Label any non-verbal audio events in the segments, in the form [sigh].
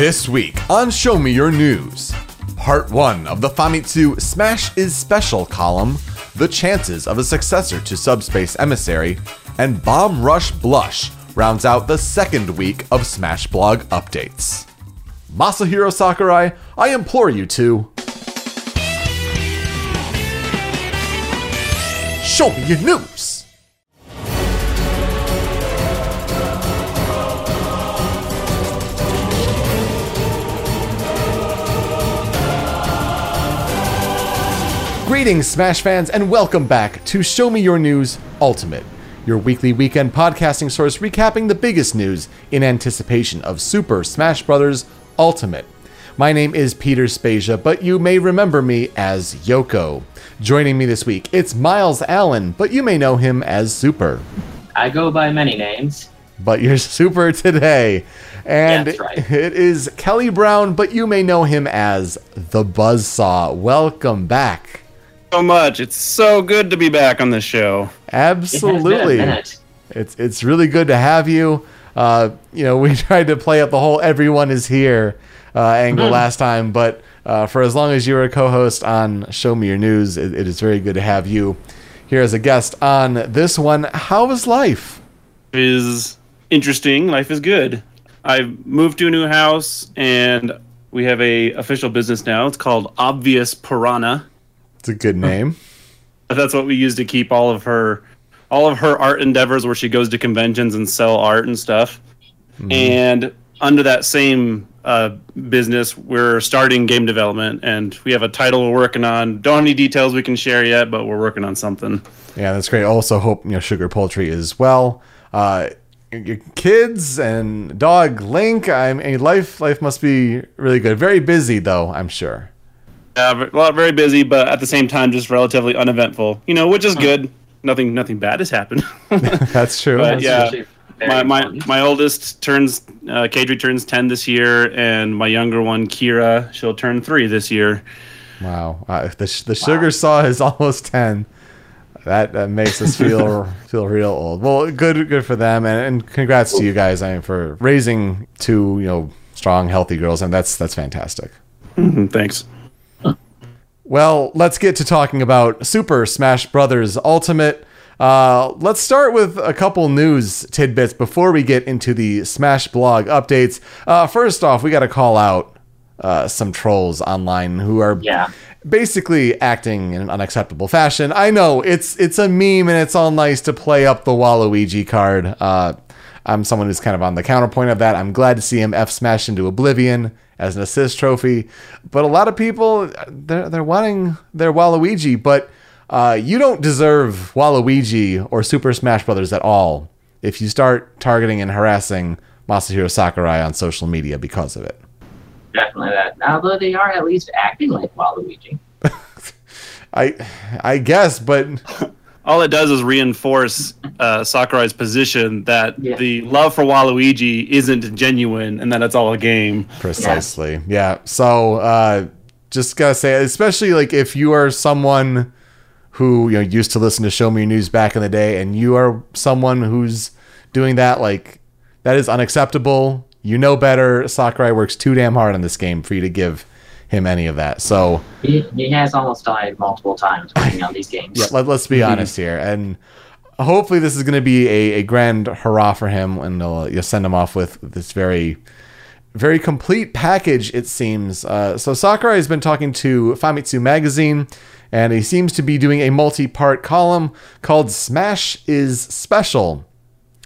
This week on Show Me Your News, part one of the Famitsu Smash is Special column, the chances of a successor to Subspace Emissary, and Bomb Rush Blush rounds out the second week of Smash Blog updates. Masahiro Sakurai, I implore you to. Show me your news! Greetings, Smash fans, and welcome back to Show Me Your News Ultimate, your weekly weekend podcasting source recapping the biggest news in anticipation of Super Smash Bros. Ultimate. My name is Peter Spezia, but you may remember me as Yoko. Joining me this week, it's Miles Allen, but you may know him as Super. I go by many names. But you're Super today. And right. it is Kelly Brown, but you may know him as the Buzzsaw. Welcome back. So much. It's so good to be back on the show. It has been a Absolutely. minute. It's it's really good to have you. Uh, you know, [laughs] we tried to play up the whole "everyone is here" uh, angle Mm-hmm. last time, but uh, for as long as you were a co-host on Show Me Your News, it, it is very good to have you here as a guest on this one. How is life? Is interesting. Life is good. I've moved to a new house and we have a official business now. It's called Obvious Piranha. It's a good name. [laughs] That's what we use to keep all of her all of her art endeavors where she goes to conventions and sell art and stuff. And under that same uh, business, we're starting game development and we have a title we're working on. Don't have any details we can share yet, but we're working on something. Yeah, that's great. Also, hope you know Sugar Poultry as well. Uh, your kids and dog Link. I mean, life life must be really good. Very busy though, I'm sure. Yeah, well, very busy, but at the same time, just relatively uneventful. You know, which is good. Nothing, nothing bad has happened. [laughs] [laughs] That's true. But yeah, my my fun. my oldest turns uh, Kadri turns ten this year, and my younger one Kira, she'll turn three this year. Wow, uh, the the sugar saw is [laughs] almost ten. That, that makes us feel feel real old. Well, good good for them, and, and congrats to you guys. I mean, for raising two you know strong, healthy girls, and that's that's fantastic. Mm, Thanks. Well, let's get to talking about Super Smash Brothers Ultimate. Uh, let's start with a couple news tidbits before we get into the Smash blog updates. Uh, first off, we got to call out uh, some trolls online who are Yeah. basically acting in an unacceptable fashion. I know it's it's a meme and it's all nice to play up the Waluigi card. I'm someone who's kind of on the counterpoint of that. I'm glad to see him F smash into oblivion as an assist trophy, but a lot of people they're they're wanting their Waluigi, but uh, you don't deserve Waluigi or Super Smash Brothers at all if you start targeting and harassing Masahiro Sakurai on social media because of it. Definitely that. Although they are at least acting like Waluigi. [laughs] I I guess, but All it does is reinforce uh, Sakurai's position that Yeah. the love for Waluigi isn't genuine and that it's all a game. Precisely. Yeah. So uh just gotta say, especially like if you are someone who you know used to listen to Show Me News back in the day, and you are someone who's doing that, like that is unacceptable. You know better. Sakurai works too damn hard on this game for you to give him any of that. So He, he has almost died multiple times working on these games. yeah, let, let's be honest here, and hopefully this is going to be a, a grand hurrah for him, and they'll you'll send him off with this very, very complete package. It seems. Uh, so Sakurai has been talking to Famitsu magazine, and he seems to be doing a multi-part column called "Smash is Special."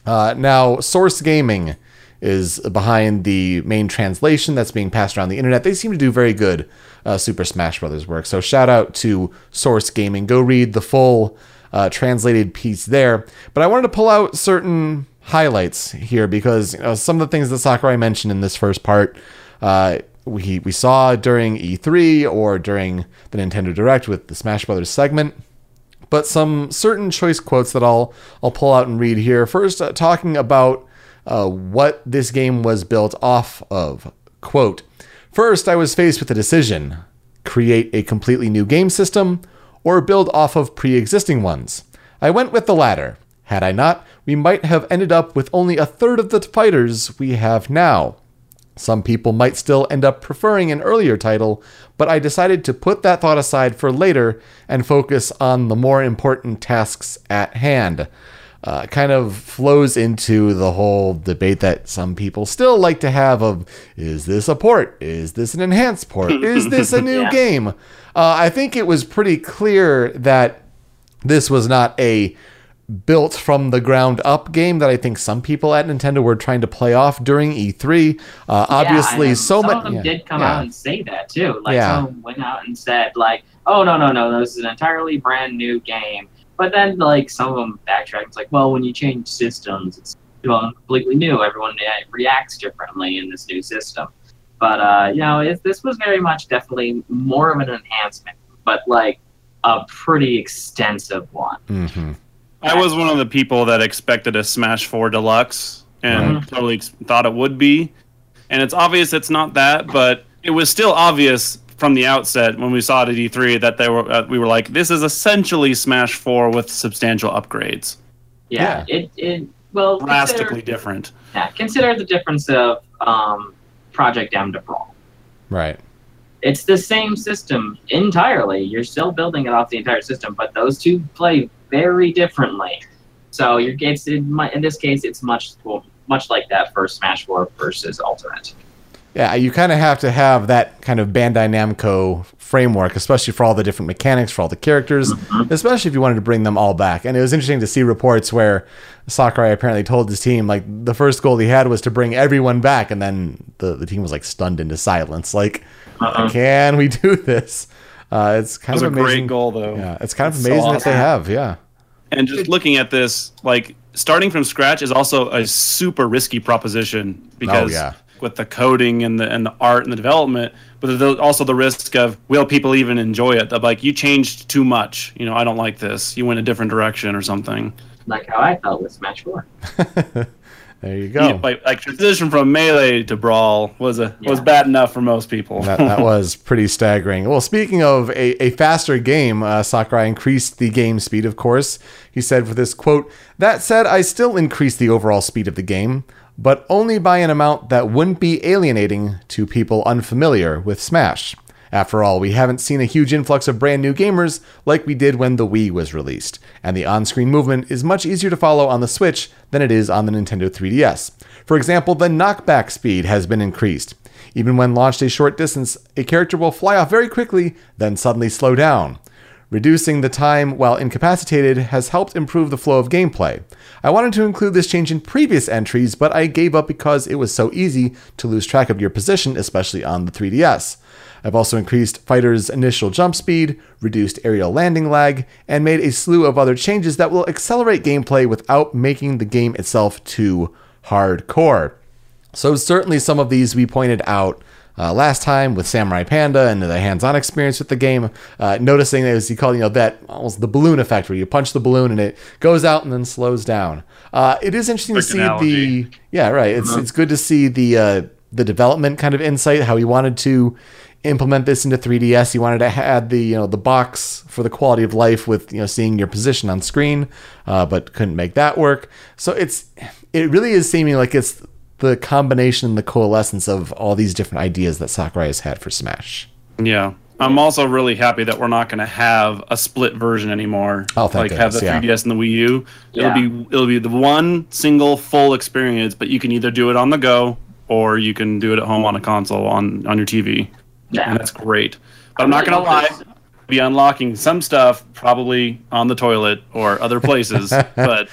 Uh, now, Source Gaming is behind the main translation that's being passed around the internet. They seem to do very good uh, Super Smash Brothers work. So shout out to Source Gaming. Go read the full uh, translated piece there. But I wanted to pull out certain highlights here because you know, some of the things that Sakurai mentioned in this first part. Uh, we, we saw during E3 or during the Nintendo Direct with the Smash Brothers segment but some certain choice quotes that I'll I'll pull out and read here. First, uh, talking about uh, what this game was built off of. Quote: First, I was faced with a decision: create a completely new game system or build off of pre-existing ones. I went with the latter. Had I not, we might have ended up with only a third of the fighters we have now. Some people might still end up preferring an earlier title, but I decided to put that thought aside for later and focus on the more important tasks at hand. Uh, kind of flows into the whole debate that some people still like to have of is this a port? Is this an enhanced port? [laughs] Is this a new Yeah. game? Uh, I think it was pretty clear that this was not a built from the ground up game that I think some people at Nintendo were trying to play off during E3. Uh, obviously, yeah, and so some much. of them yeah, did come yeah. out and say that too. Like Yeah. someone went out and said like, "Oh no, no, no, this is an entirely brand new game." But then like some of them backtrack. It's like, well, when you change systems, it's you know, completely new. Everyone uh, reacts differently in this new system. But uh, you know, it, this was very much definitely more of an enhancement, but like a pretty extensive one. Mhm. I was one of the people that expected a Smash 4 Deluxe and Right. totally ex- thought it would be. And it's obvious it's not that, but it was still obvious from the outset when we saw it at E3 that they were uh, we were like this is essentially Smash 4 with substantial upgrades. Yeah, it it well Drastically consider, different. yeah, consider the difference of um, Project M to Brawl. Right. it's the same system entirely. You're still building it off the entire system, but those two play very differently. So your it's in, mu- in this case, it's much well, much like that for Smash Four versus Ultimate. Yeah, you kind of have to have that kind of Bandai Namco framework, especially for all the different mechanics, for all the characters, especially if you wanted to bring them all back. And it was interesting to see reports where Sakurai apparently told his team, like, the first goal he had was to bring everyone back, and then the, the team was, like, stunned into silence. Like, Uh-uh. can we do this? Uh, it's kind of amazing. great goal though. Yeah, it's kind of It's so amazing that they have. Yeah. And just looking at this, like starting from scratch is also a super risky proposition because Oh, yeah. With the coding and the and the art and the development, but there's also the risk of will people even enjoy it? Of like you changed too much, you know, I don't like this. You went a different direction or something. Like how I felt with Smash Four. [laughs] There you go. You- like like transition from melee to brawl was a was bad enough for most people. that, that [laughs] was pretty staggering. Well, speaking of a, a faster game, uh, Sakurai increased the game speed, of course. He said for this quote, That said, I still increased the overall speed of the game, but only by an amount that wouldn't be alienating to people unfamiliar with Smash. After all, we haven't seen a huge influx of brand new gamers like we did when the Wii was released, and the on screen movement is much easier to follow on the Switch than it is on the Nintendo 3DS. For example, the knockback speed has been increased. Even when launched a short distance, a character will fly off very quickly, then suddenly slow down. Reducing the time while incapacitated has helped improve the flow of gameplay. I wanted to include this change in previous entries, but I gave up because it was so easy to lose track of your position, especially on the 3DS. I've also increased fighters' initial jump speed, reduced aerial landing lag, and made a slew of other changes that will accelerate gameplay without making the game itself too hardcore. So certainly some of these we pointed out uh, last time with Samurai Panda and the hands-on experience with the game. Uh, noticing as he called, you know, that almost the balloon effect where you punch the balloon and it goes out and then slows down. Uh, it is interesting to see analogy. the yeah right. It's it's good to see the uh, the development kind of insight how he wanted to implement this into 3ds he wanted to add the you know the box for the quality of life with you know seeing your position on screen uh, but couldn't make that work so it's it really is seeming like it's the combination and the coalescence of all these different ideas that sakurai has had for smash Yeah. I'm also really happy that we're not going to have a split version anymore. Oh, thank you. like have the 3DS and the Wii U. It'll be it'll be the one single full experience, but you can either do it on the go or you can do it at home on a console on on your TV. Yeah. And that's great. But I'm not going to lie. Be unlocking some stuff probably on the toilet or other places, [laughs] but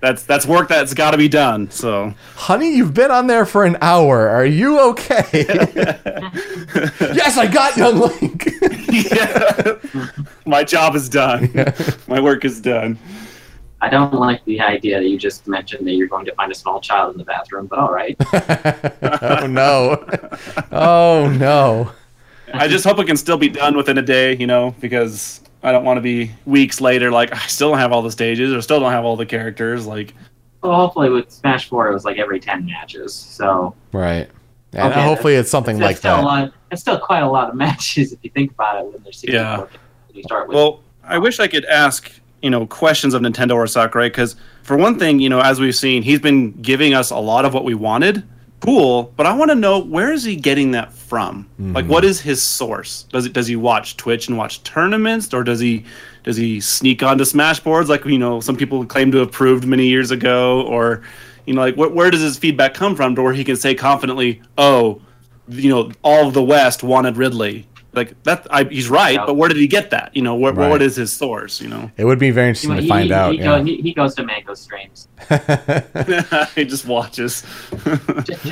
that's that's work that's got to be done. So honey you've been on there for an hour are you okay [laughs] yes i got young link yeah, [laughs] my job is done. My work is done. I don't like the idea that you just mentioned that you're going to find a small child in the bathroom, but all right. [laughs] oh no oh no I just hope it can still be done within a day, you know, because I don't want to be weeks later like [laughs] I still don't have all the stages or still don't have all the characters. Like, Well, hopefully with Smash Four, it was like every ten matches, so Right. And Okay, hopefully it's something it's, like still that. A lot, it's still quite a lot of [laughs] matches if you think about it when there's 64 Yeah. games you start with. well, I wish I could ask, you know, questions of Nintendo or Sakurai because for one thing, you know, as we've seen, he's been giving us a lot of what we wanted, cool, but I want to know where is he getting that from? Like, mm-hmm. what is his source? Does it does he watch Twitch and watch tournaments, or does he does he sneak onto Smash boards like you know some people claim to have proved many years ago, or you know like wh- where does his feedback come from to where he can say confidently, oh, you know all of the West wanted Ridley. Like that, I, he's right, Yeah. but where did he get that? You know, where, Right. what is his source? You know, It would be very interesting He, to find he, out. He, yeah. go, he, he goes to Mango streams. [laughs] [laughs] he just watches. what,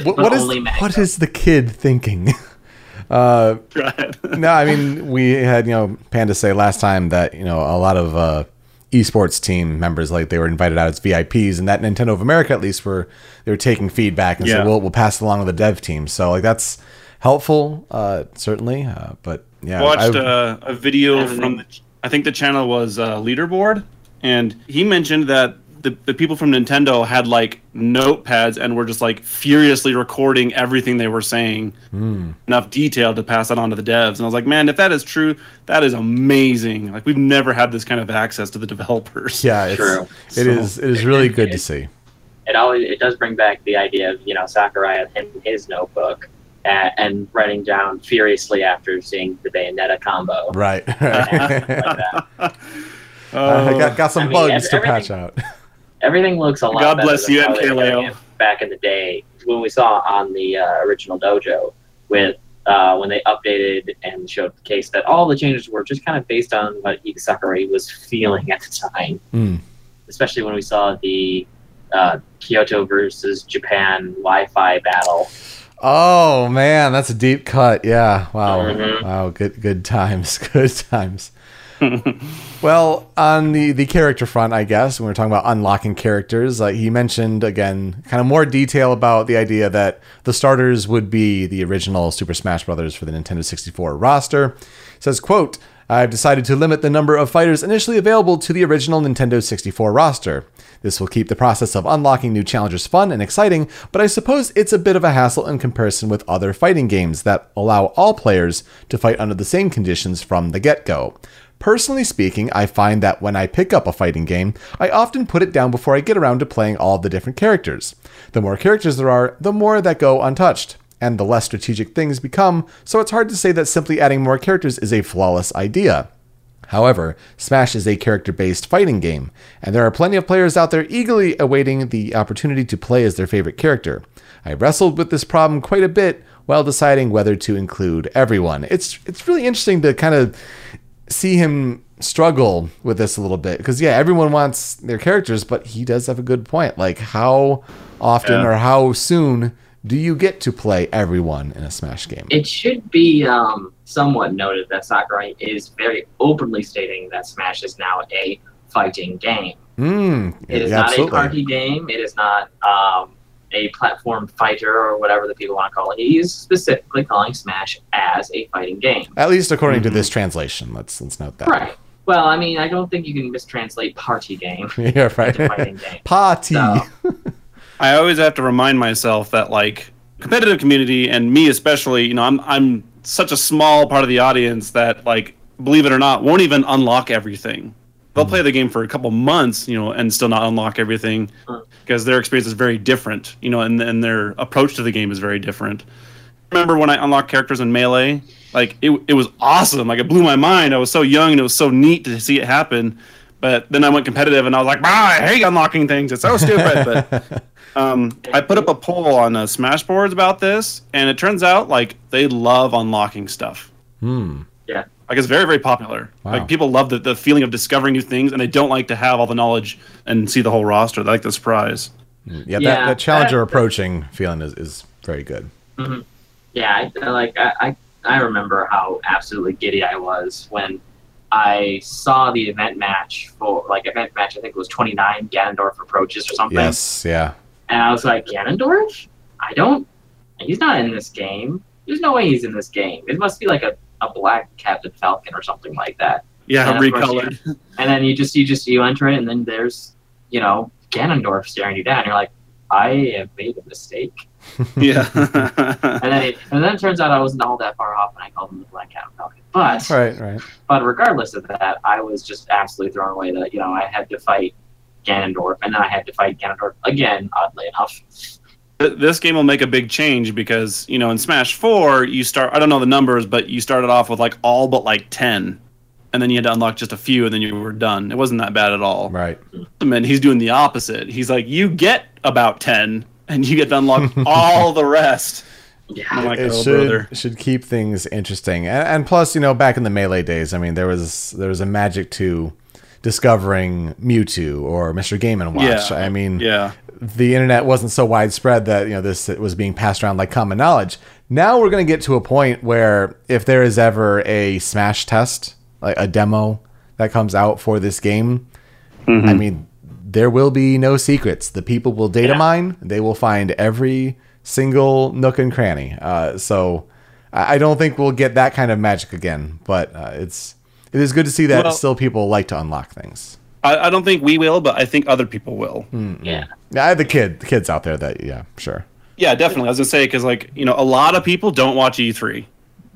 But what, is, what is the kid thinking? [laughs] Uh, right. no, I mean we had you know Panda say last time that you know a lot of uh, esports team members like they were invited out as VIPs, and that Nintendo of America at least were they were taking feedback and Yeah. said we'll we'll pass it along to the dev team. So like that's helpful, uh, certainly. Uh, but yeah, watched I- uh, a video from the, I think the channel was uh, Leaderboard, and he mentioned that the, the people from Nintendo had like notepads and were just like furiously recording everything they were saying, Hmm. enough detail to pass that on to the devs. And I was like, man, if that is true, that is amazing. Like we've never had this kind of access to the developers. yeah, it's, True. it So- is it is really good to see. it always it does bring back the idea of you know Sakurai and his notebook uh, and writing down furiously after seeing the Bayonetta combo. Right. [laughs] like that. Oh, I got, got some I mean, bugs ev- to patch out. Everything looks a lot. God bless you, how they MKLeo. Back in the day, when we saw on the uh, original dojo with uh, when they updated and showed the case that all the changes were just kind of based on what Ike Sakurai was feeling at the time. Mm. Especially when we saw the uh, Kyoto versus Japan Wi-Fi battle. Oh man, that's a deep cut. Yeah. Wow. Mhm. Wow. Good. Good times. [laughs] Good times. [laughs] well, on the the character front, I guess when we're talking about unlocking characters, uh, he mentioned again, kind of more detail about the idea that the starters would be the original Super Smash Brothers for the Nintendo 64 roster. He says, "quote." I've decided to limit the number of fighters initially available to the original Nintendo 64 roster. This will keep the process of unlocking new challengers fun and exciting, but I suppose it's a bit of a hassle in comparison with other fighting games that allow all players to fight under the same conditions from the get go. Personally speaking, I find that when I pick up a fighting game, I often put it down before I get around to playing all the different characters. The more characters there are, the more that go untouched and the less strategic things become, so it's hard to say that simply adding more characters is a flawless idea. However, Smash is a character based fighting game, and there are plenty of players out there eagerly awaiting the opportunity to play as their favorite character. I wrestled with this problem quite a bit while deciding whether to include everyone. It's it's really interesting to kind of see him struggle with this a little bit because yeah, everyone wants their characters, but he does have a good point. Like how often Yeah. or how soon do you get to play everyone in a Smash game? It should be um, somewhat noted that Sakurai is very openly stating that Smash is now a fighting game. Mm, It is yeah, not absolutely. a party game. It is not um, a platform fighter or whatever the people want to call it. He is specifically calling Smash as a fighting game. At least according to Mhm. this translation. Let's let's note that. Right. Well, I mean, I don't think you can mistranslate party game [laughs] yeah, right. to fighting game. Party. So, [laughs] I always have to remind myself that like competitive community and me especially, you know, I'm I'm such a small part of the audience that like believe it or not won't even unlock everything. They'll play the game for a couple months, you know, and still not unlock everything because their experience is very different, you know, and and their approach to the game is very different. Remember when I unlocked characters in Melee? Like it, it was awesome. Like it blew my mind. I was so young and it was so neat to see it happen. But then I went competitive and I was like, ah, I hate unlocking things. It's so stupid. but [laughs] um, I put up a poll on uh, Smashboards about this, and it turns out like they love unlocking stuff. Hmm. Yeah. Like it's very very popular. Wow. Like people love the, the feeling of discovering new things, and they don't like to have all the knowledge and see the whole roster. They like the surprise. Yeah, that, Yeah, that challenger that- approaching feeling is, is very good. yeah, I, like I, I, I remember how absolutely giddy I was when I saw the event match for like event match. I think it was 29 Ganondorf approaches or something. Yes, yeah. And I was like, Ganondorf? I don't. He's not in this game. There's no way he's in this game. It must be like a, a black Captain Falcon or something like that. Yeah, Yeah, of course, recolored. [laughs] And then you just you just you enter it, and then there's you know Ganondorf staring you down. You're like, I have made a mistake. [laughs] Yeah. [laughs] And then it, and then it turns out I wasn't all that far off, and I called him the Black Captain Falcon. But Right, right. but regardless of that, I was just absolutely thrown away that you know I had to fight Ganondorf, and then I had to fight Ganondorf again, oddly enough. this game will make a big change because you know in Smash Four you start I don't know the numbers, but you started off with like all but like ten, and then you had to unlock just a few, and then you were done. It wasn't that bad at all. Right. And he's doing the opposite. He's like, you get about ten, and you get to unlock [laughs] all the rest. I'm Yeah. like, it oh should brother. should keep things interesting, and, and plus, you know, back in the melee days, I mean, there was there was a magic to discovering Mewtwo or Mr. Game and Watch. Yeah. I mean, Yeah. the internet wasn't so widespread that you know this was being passed around like common knowledge. Now we're going to get to a point where if there is ever a Smash test, like a demo that comes out for this game, I mean, there will be no secrets. The people will data Yeah. mine. They will find every single nook and cranny. Uh, so I I don't think we'll get that kind of magic again. But uh, it's it is good to see that Well- still people like to unlock things. I, I don't think we will, but I think other people will. Hmm, hmm. Yeah. Yeah, I have the kid, the kids out there that yeah, sure. Yeah, definitely. I was gonna say because like you know a lot of people don't watch E3.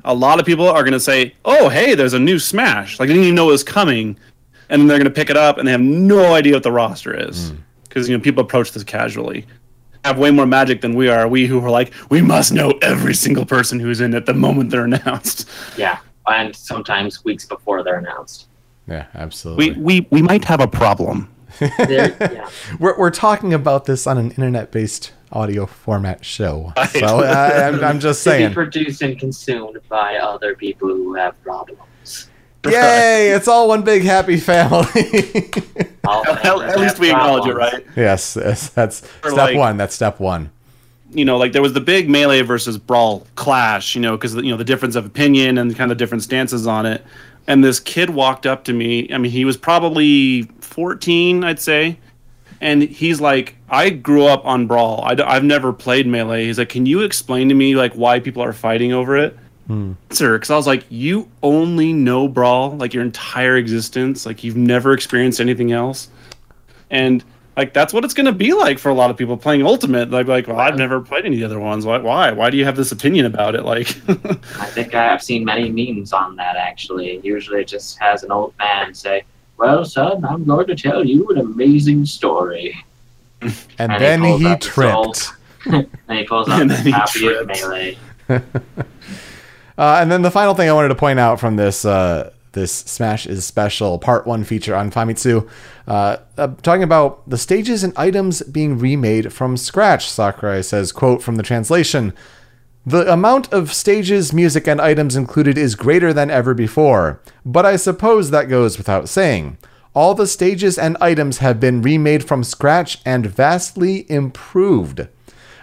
A lot of people are gonna say, "Oh, hey, there's a new Smash." Like they didn't even know it was coming, and then they're gonna pick it up and they have no idea what the roster is hmm. because you know people approach this casually. Have way more magic than we are. We who are like, we must know every single person who's in it the moment they're announced. Yeah. And sometimes weeks before they're announced. Yeah, absolutely. We we we might have a problem. They're- [laughs] yeah. We're, we're talking about this on an internet based audio format show. Right. [laughs] So I, I'm, I'm just To be saying. produced and consumed by other people who have problems. Yay! [laughs] It's all one big happy family. At, at least have we acknowledge it, right? yes, yes, that's Or step like- one. That's step one. You know, like there was the big melee versus brawl clash, you know, because you know the difference of opinion and kind of different stances on it. And this kid walked up to me. I mean, he was probably 14, I'd say, and he's like, "I grew up on brawl. I, have never played melee." He's like, "Can you explain to me like why people are fighting over it?" Hmm. Sir, because I was like, "You only know brawl like your entire existence. Like you've never experienced anything else." and like that's what it's going to be like for a lot of people playing ultimate like like well i've never played any other ones why why why do you have this opinion about it like I think I've seen many memes on that actually. Usually it just has an old man say, Well, son, I'm going to tell you an amazing story. And, And then pulls he out his tripped. [laughs] And he pulls out [laughs] And the then he copy of tripped. Melee. [laughs] Uh, and then the final thing I wanted to point out from this uh, this Smash is Special Part One feature on Famitsu, uh, uh, talking about the stages and items being remade from scratch. Sakurai says, "quote from the translation." The amount of stages, music, and items included is greater than ever before, but I suppose that goes without saying. All the stages and items have been remade from scratch and vastly improved.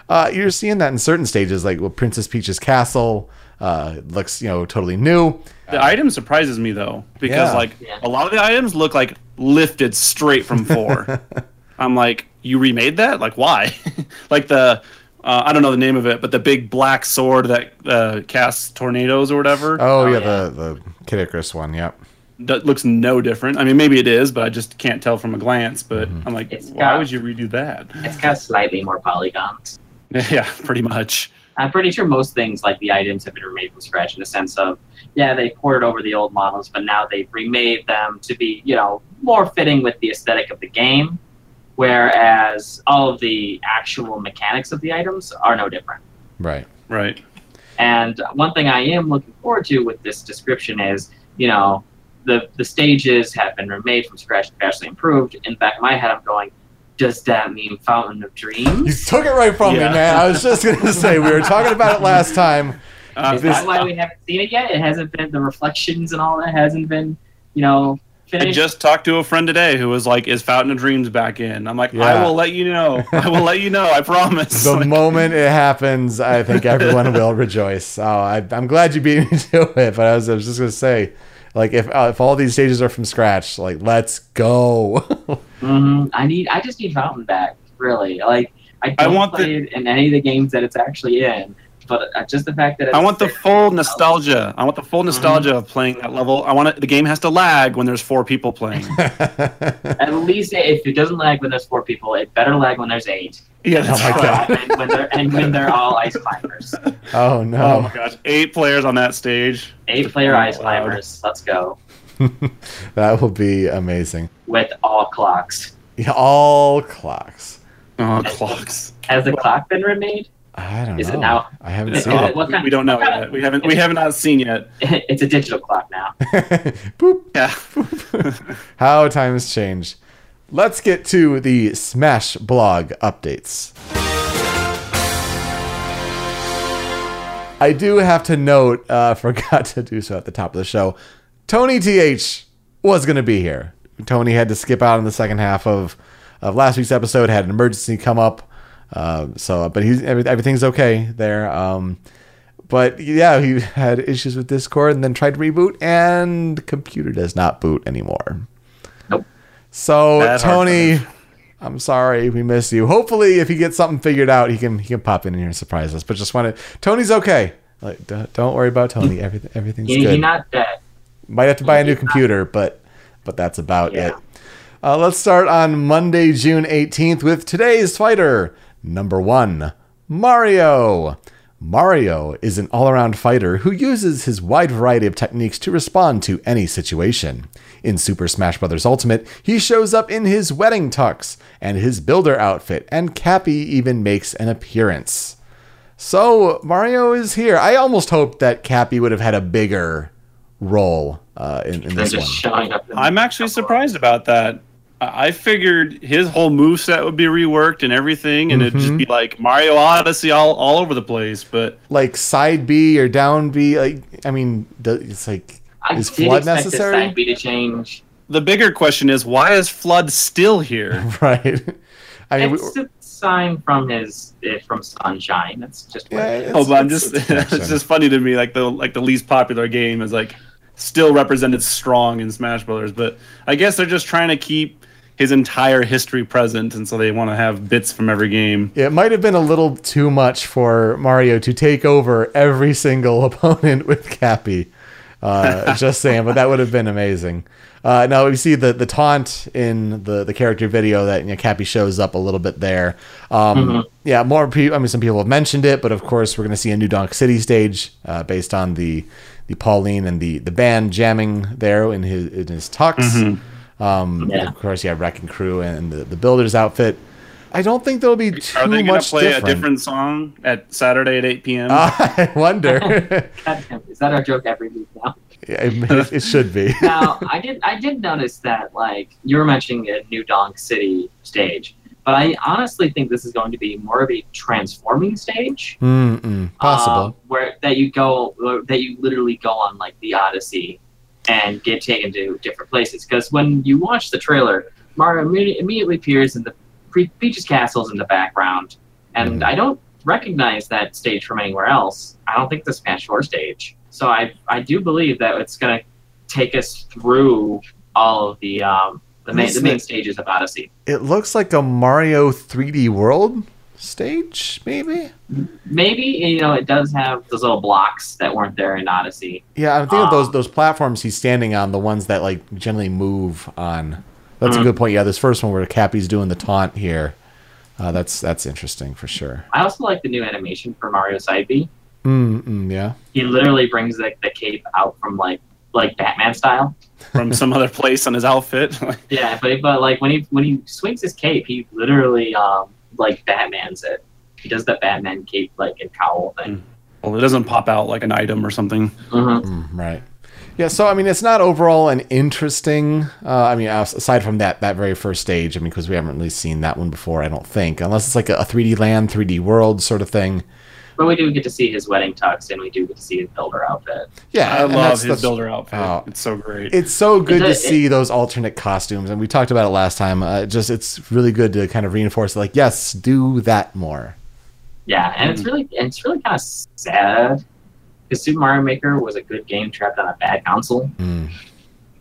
Uh, you're seeing that in certain stages, like well, Princess Peach's castle uh, looks, you know, totally new. the item surprises me though because Yeah. like Yeah. a lot of the items look like lifted straight from four [laughs] i'm like you remade that like why [laughs] like the uh, i don't know the name of it but the big black sword that uh, casts tornadoes or whatever Oh, yeah, yeah. the the Kid Icarus one. Yep. that looks no different i mean maybe it is but i just can't tell from a glance but Mm-hmm. i'm like It's why got- would you redo that It's got slightly more polygons. [laughs] yeah pretty much I'm pretty sure most things like the items have been remade from scratch in the sense of, yeah, they ported over the old models, but now they've remade them to be, you know, more fitting with the aesthetic of the game. Whereas all of the actual mechanics of the items are no different. Right. right And one thing I am looking forward to with this description is, you know, the the stages have been remade from scratch, vastly improved. In the back of my head, I'm going, does that mean Fountain of Dreams? You took it right from Yeah. me, man. I was just gonna [laughs] say we were talking about it last time. uh, Is that why we haven't seen it yet? It hasn't been the reflections and all that hasn't been, you know, I just talked to a friend today who was like, "Is Fountain of Dreams back in?" I'm like, Yeah. "I will let you know. I will let you know. I promise." The Like, [laughs] moment it happens, I think everyone will rejoice. Oh, I, I'm glad you beat me [laughs] to it, but I was, I was just gonna say, like, if uh, if all these stages are from scratch, like, let's go. Mhm. I need. I just need Fountain back. Really, like I don't want the- play it in any of the games that it's actually in. But uh, just the fact that it's I want the full nostalgia. I want the full nostalgia of playing that level. I want it, the game has to lag when there's four people playing. [laughs] At least if it doesn't lag when there's four people, it better lag when there's eight. yeah, that's Oh my right. God. and when they're and when they're all ice climbers. oh no! Oh no, my gosh, eight players on that stage. Eight player Oh, ice wow. climbers. Let's go [laughs] that will be amazing. with all clocks. Yeah, all clocks. Oh, clocks. Has the clock been remade? I don't Is it know. now- I haven't is seen it- it. what we, kind- we don't know yet. We haven't we have not seen yet. [laughs] it's a digital clock now. [laughs] Boop. Yeah. How times change. Let's get to the Smash blog updates. I do have to note, uh, forgot to do so at the top of the show. Tony TH was going to be here. Tony had to skip out in the second half of, of last week's episode, had an emergency come up. Uh, so, but he's every, everything's okay there. Um, but yeah, he had issues with Discord and then tried to reboot, and computer does not boot anymore. Nope. So Tony, I'm sorry, we miss you. Hopefully, if he gets something figured out, he can he can pop in here and surprise us. But just want to, Tony's okay. Like, don't, don't worry about Tony. Everything everything's He, good. he's not dead. Might have to buy a new computer, but but that's about Yeah. it. Uh, let's start on Monday, June 18th with today's fighter, number one, Mario. Mario is an all around fighter who uses his wide variety of techniques to respond to any situation. In Super Smash Bros. Ultimate, he shows up in his wedding tux and his builder outfit, and Cappy even makes an appearance. So, Mario is here. I almost hoped that Cappy would have had a bigger role uh, in, in this one. showing up. in- I'm actually surprised about that. I I figured his whole move set would be reworked and everything, and it'd just be like Mario Odyssey all, all over the place. But Like side B or down B. Like, I mean, it's like, I is FLUDD necessary? the side B to change. the bigger question is, why is FLUDD still here? [laughs] right? I mean, we- It's a sign from his eh, from Sunshine. That's just what Yeah, it is. it's- oh, but I'm just [laughs] it's it's just funny to me. Like the like the least popular game is like still represented strong in Smash Brothers, but I guess they're just trying to keep his entire history present, and so they want to have bits from every game. it might have been a little too much for Mario to take over every single [laughs] opponent with Cappy. Uh, [laughs] just saying, but that would have been amazing. Uh, now we see the the taunt in the the character video that you know, Cappy shows up a little bit there. Um, Yeah, more people. I mean, some people have mentioned it, but of course, we're going to see a new Donk City stage uh, based on the the Pauline and the the band jamming there in his in his tux. Um, Yeah. Of course, you have Wrecking Crew and the, the builder's outfit. I don't think there'll be too Are they going to much play different. a different song at Saturday at 8 p.m.? [laughs] I wonder. [laughs] Damn, is that our joke every week now? [laughs] Yeah, it, it should be. now I did I did notice that like you were mentioning a new Donk City stage, but I honestly think this is going to be more of a transforming stage. Mm-mm, uh, possible. where that you go that you literally go on like the Odyssey and get taken to different places. Because when you watch the trailer, Mario immediately appears in the Pre- Peach's castles in the background, and Mhm. I don't recognize that stage from anywhere else. I don't think the Smash Four stage. So I I do believe that it's gonna take us through all of the um the main the main it- stages of Odyssey. it looks like a Mario 3D World stage, maybe. Maybe you know it does have those little blocks that weren't there in Odyssey. Yeah, I'm thinking of those Um, those platforms he's standing on, the ones that like generally move on. That's a Mhm. good point. Yeah, this first one where Cappy's doing the taunt here. Uh, that's that's interesting for sure. I also like the new animation for Mario Side B. Mm-mm, yeah. he literally brings the, the cape out from like like Batman style. From some other place on his outfit. [laughs] Yeah, but but like when he when he swings his cape, he literally um like Batman's it. He does the Batman cape like and cowl thing. well, it doesn't pop out like an item or something. Mhm. Mm, right. Yeah, so I mean, it's not overall an interesting. Uh, I mean, aside from that that very first stage, I mean, because we haven't really seen that one before, I don't think, unless it's like a, a 3D land, 3D world sort of thing. But we do get to see his wedding tux, and we do get to see his builder outfit. Yeah, I love his that's- builder outfit. Oh. it's so great. It's so good to it- see those alternate costumes, and we talked about it last time. Uh, just it's really good to kind of reinforce, like, yes, do that more. Yeah, and it's really it's really kind of sad because Super Mario Maker was a good game trapped on a bad console, Mm.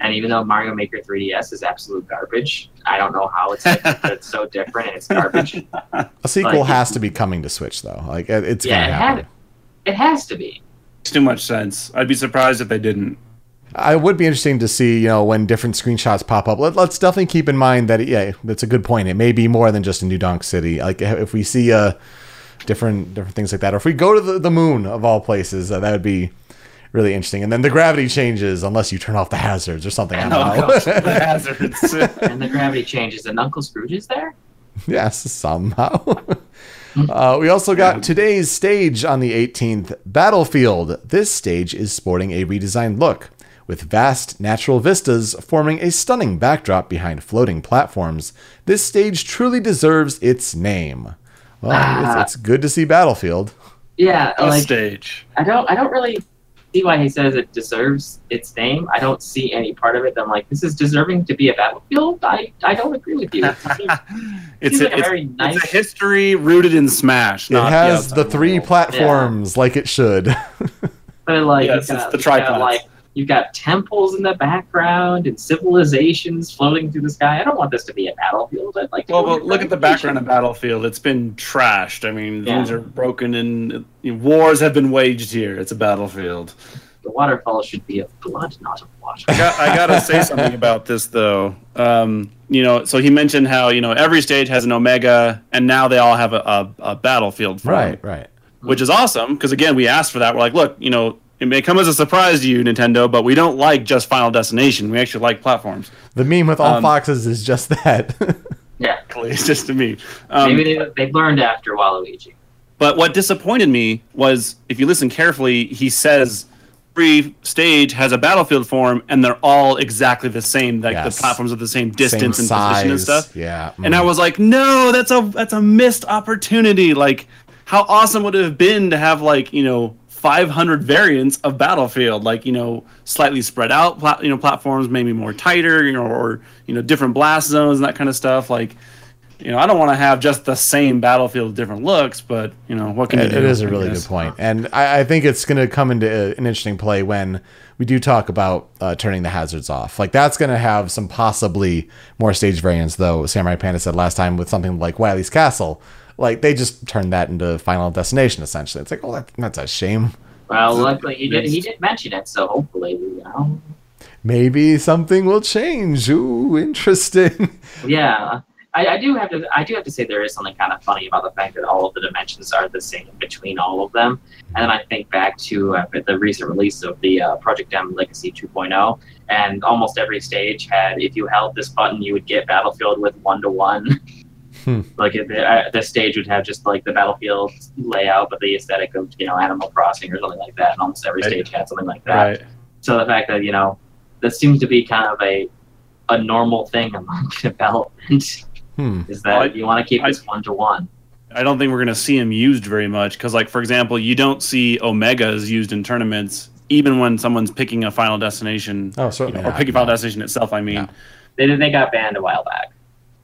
And even though Mario Maker 3DS is absolute garbage, I don't know how it's different, it's so different and it's garbage. [laughs] A sequel Like- has to be coming to Switch, though. Like, it- it's Yeah, gonna it happen. had it has to be. Makes too much sense. I'd be surprised if they didn't. I would be interesting to see, you know, when different screenshots pop up. Let, us definitely keep in mind that, yeah, that's a good point. It may be more than just a New Donk City. Like, if we see uh, different different things like that, or if we go to the, the moon of all places, uh, that would be really interesting. And then the gravity changes unless you turn off the hazards or something. I Oh, don't know. gosh, the [laughs] hazards. [laughs] and the gravity changes, and Uncle Scrooge is there. Yes, somehow. [laughs] uh, we also got today's stage on the 18th Battlefield. This stage is sporting a redesigned look, with vast natural vistas forming a stunning backdrop behind floating platforms. This stage truly deserves its name. Well, Ah. it's, it's good to see Battlefield. Yeah, A like stage. I don't I don't really see why he says it deserves its name. I don't see any part of it that I'm like, this is deserving to be a battlefield. I, I don't agree with you. [laughs] It seems, It's seems a, like a it's, very it's nice a history rooted in Smash. It has the outside three world. platforms like it should. but like Yes, you've it's the you've got, like you've got temples in the background and civilizations floating through the sky. I don't want this to be a battlefield. I'd like to Well, well, look at the background of Battlefield. It's been trashed. I mean, Yeah. things are broken and you know, wars have been waged here. It's a battlefield. The waterfall should be of blood, not of water. I, got, I gotta say [laughs] something about this though. Um, you know, so he mentioned how you know every stage has an Omega, and now they all have a, a, a battlefield form, right, right. which is awesome because again, we asked for that. We're like, look, you know, it may come as a surprise to you, Nintendo, but we don't like just Final Destination. We actually like platforms. The meme with all Um, foxes is just that. [laughs] Yeah, It's just to me. Um, maybe they, they've learned after Waluigi. But what disappointed me was, if you listen carefully, he says every stage has a battlefield form, and they're all exactly the same. Like Yes. the platforms are the same Same distance and position and size. stuff. Yeah. And I mm. was like, no, that's a that's a missed opportunity. Like, how awesome would it have been to have like you know 500 variants of Battlefield, like you know slightly spread out, pla- you know platforms, maybe more tighter, you know, or you know different blast zones and that kind of stuff. Like, you know, I don't want to have just the same Battlefield, with different looks, but you know, what can It, you do? it is a really good point, and I, I think it's going to come into uh, an interesting play when we do talk about uh, turning the hazards off. Like that's going to have some possibly more stage variants, though. Samurai Panda said last time with something like Wily's Castle, like they just turned that into Final Destination. Essentially, it's like, oh, that, that's a shame. Well, luckily he did. He did mention it, so hopefully, you know. Maybe something will change. Ooh, interesting. [laughs] Yeah, I, I do have to. I do have to say there is something kind of funny about the fact that all of the dimensions are the same between all of them. And then I think back to uh, the recent release of the uh, Project M Legacy 2.0, and almost every stage had, if you held this button, you would get Battlefield with one to one. [laughs] Hmm. Like it- the, uh, the stage would have just like the Battlefield layout, but the aesthetic of you know Animal Crossing or something like that. And almost every Right. stage had something like that. Right. So the fact that you know this seems to be kind of a a normal thing among [laughs] development Hmm. is that Well, I- you want to keep I- this one to one. I don't think we're going to see him used very much because, like, for example, you don't see Omegas used in tournaments, even when someone's picking a Final Destination, Oh, you know, or not, picking no. Final Destination itself. I mean, No. They they got banned a while back.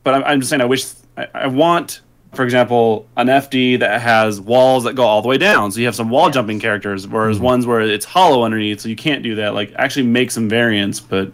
but I'm, I'm just saying, I wish I, I want, for example, an FD that has walls that go all the way down, so you have some wall Yes. jumping characters, whereas Mm-hmm. ones where it's hollow underneath, so you can't do that. Like, actually make some variants, but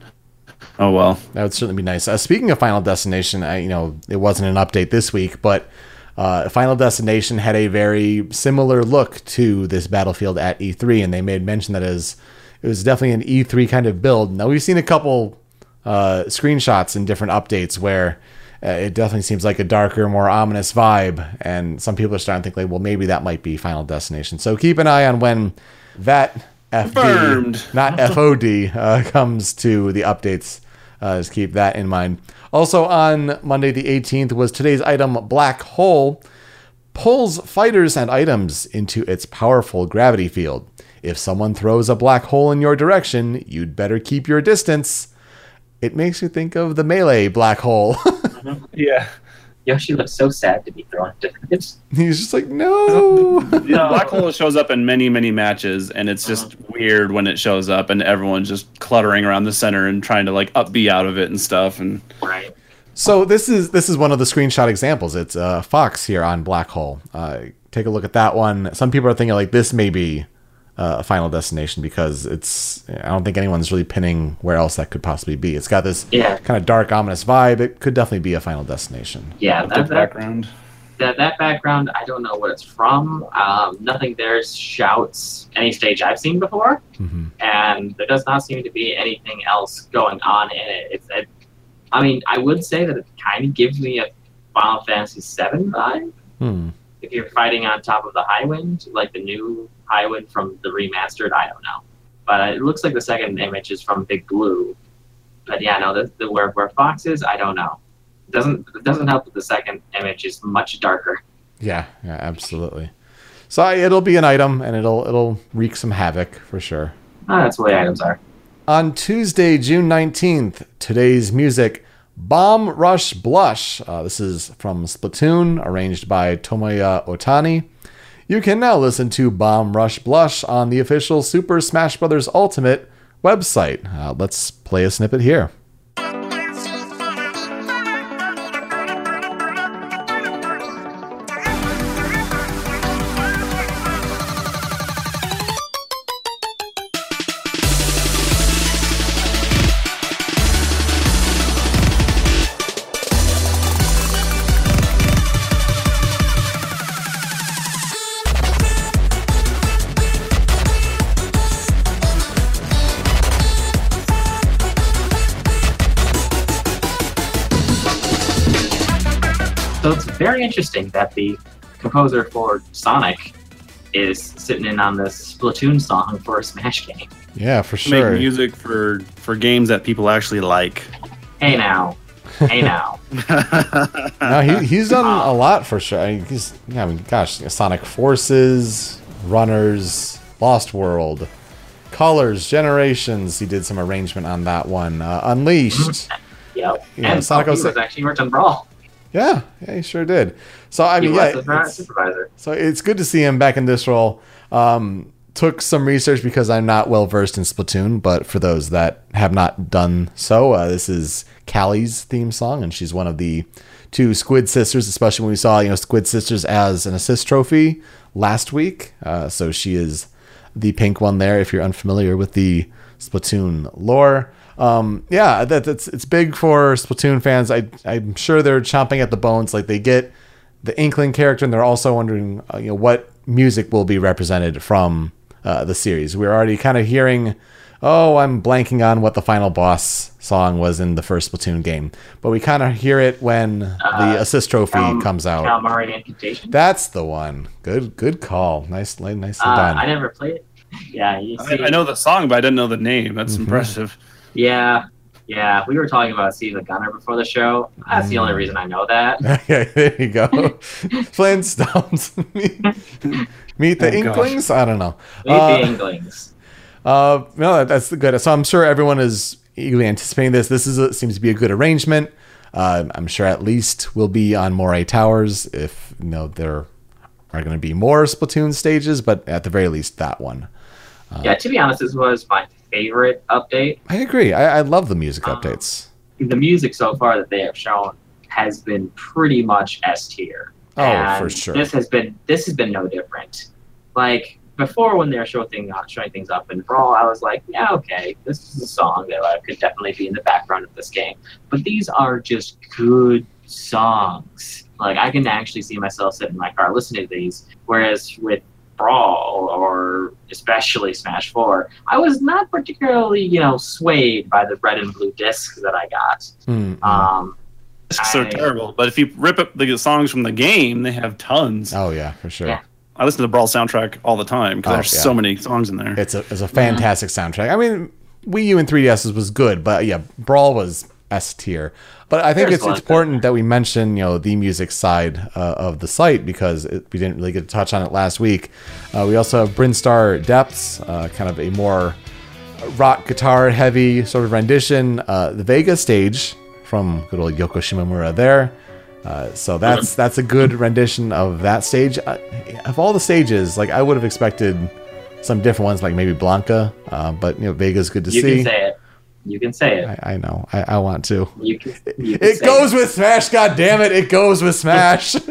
oh well. That would certainly be nice. Uh, speaking of Final Destination, I, you know, it wasn't an update this week, but uh, Final Destination had a very similar look to this Battlefield at E3, and they made mention that as it was definitely an E3 kind of build. Now we've seen a couple uh, screenshots in different updates where uh, it definitely seems like a darker, more ominous vibe, and some people are starting to think like, well, maybe that might be Final Destination. So keep an eye on when that FD, Confirmed. not [laughs] FOD, uh, comes to the updates. Uh, just keep that in mind. Also on Monday the 18th was today's item Black Hole pulls fighters and items into its powerful gravity field. If someone throws a black hole in your direction, you'd better keep your distance. It makes you think of the melee black hole. [laughs] Yeah. Yoshi looks so sad to be thrown into it. He's just like, no. [laughs] The black hole shows up in many, many matches, and it's just weird when it shows up, and everyone's just cluttering around the center and trying to like up B out of it and stuff. And Right. So this is this is one of the screenshot examples. It's uh, Fox here on Black Hole. Uh, take a look at that one. Some people are thinking like this may be uh, a Final Destination because it's. I don't think anyone's really pinning where else that could possibly be. It's got this Yeah. kind of dark, ominous vibe. It could definitely be a Final Destination. Yeah. That, that, background. that that background, I don't know what it's from. Um, nothing there shouts any stage I've seen before, hmm and there does not seem to be anything else going on in it. It's. It, I mean, I would say that it kind of gives me a Final Fantasy VII vibe. Hmm. if you're fighting on top of the Highwind, like the new Highwind from the remastered, I don't know. But it looks like the second image is from Big Blue. But yeah, no, the, the where where Fox is, I don't know. doesn't it doesn't help that the second image is much darker. Yeah, yeah, absolutely. So I, it'll be an item, and it'll it'll wreak some havoc for sure. Oh, that's the way items are. On Tuesday, June 19th, today's music, Bomb Rush Blush. Uh, this is from Splatoon, arranged by Tomoya Otani. You can now listen to Bomb Rush Blush on the official Super Smash Bros. Ultimate website. Uh, let's play a snippet here. Very interesting that the composer for Sonic is sitting in on this Splatoon song for a Smash game. Yeah, for Make sure. music for for games that people actually like. Hey now, hey now. [laughs] No, he, he's done a lot for sure. I mean, he's, yeah, I mean, gosh, Sonic Forces, Runners, Lost World, Colors, Generations. He did some arrangement on that one. Uh, Unleashed. Yep. Yeah, and Sonic Sonic was- was actually worked on Brawl. Yeah, yeah, he sure did. So I He mean, was yeah, it's- so it's good to see him back in this role. Um, took some research because I'm not well versed in Splatoon, but for those that have not done so, uh, this is Callie's theme song, and she's one of the two Squid Sisters. Especially when we saw you know Squid Sisters as an assist trophy last week. Uh, so she is the pink one there. If you're unfamiliar with the Splatoon lore. Um, yeah, that, that's it's big for Splatoon fans. I I'm sure they're chomping at the bones. Like they get the Inkling character, and they're also wondering, uh, you know, what music will be represented from uh, the series. We're already kind of hearing, oh, I'm blanking on what the final boss song was in the first Splatoon game, but we kind of hear it when the assist trophy Um, comes out. Calamari Inkantation. That's the one. Good, good call. Nice, nicely Uh, done. I never played it. [laughs] Yeah, you see, I, I know the song, but I didn't know the name. That's Mhm. impressive. Yeah, yeah. We were talking about Steve the Gunner before the show. That's the only Mm. reason I know that. [laughs] yeah, there you go. [laughs] Flintstones. [laughs] Meet the Oh, gosh. Inklings. I don't know. Meet Uh, the Inklings. Uh, no, that's good. So I'm sure everyone is eagerly anticipating this. This is a, seems to be a good arrangement. Uh, I'm sure at least we'll be on Moray Towers if you know there are going to be more Splatoon stages, but at the very least that one. yeah, to be honest, this was my favorite update. I agree. I, I love the music Um, updates. The music so far that they have shown has been pretty much S tier. Oh, And for sure. This has been this has been no different. Like before, when they're showing things showing things up in Brawl, I was like, yeah, okay, this is a song that uh, could definitely be in the background of this game. But these are just good songs. Like I can actually see myself sitting in my car listening to these. Whereas with Brawl or especially Smash Four, I was not particularly you know swayed by the red and blue discs that I got. Mm, mm. Um, Discs are terrible, but if you rip up the songs from the game, they have tons. oh yeah, for sure. Yeah. I listen to the Brawl soundtrack all the time because Oh, there's yeah. so many songs in there. It's a it's a fantastic soundtrack. I mean, Wii U and 3DS was good, but yeah, Brawl was S tier. But I think There's it's a lot it's important that we mention you know the music side uh, of the site because it, we didn't really get to touch on it last week. Uh, we also have Brinstar Depths, uh, kind of a more rock guitar heavy sort of rendition. Uh, the Vega stage from good old Yoko Shimomura there. Uh, so that's that's a good rendition of that stage. Uh, of all the stages, like I would have expected some different ones, like maybe Blanka. Uh, but you know, Vega's good to you see. It. You can say it. I, I know. I, I want to. You can. You can It goes with Smash. God damn it! It goes with Smash. [laughs]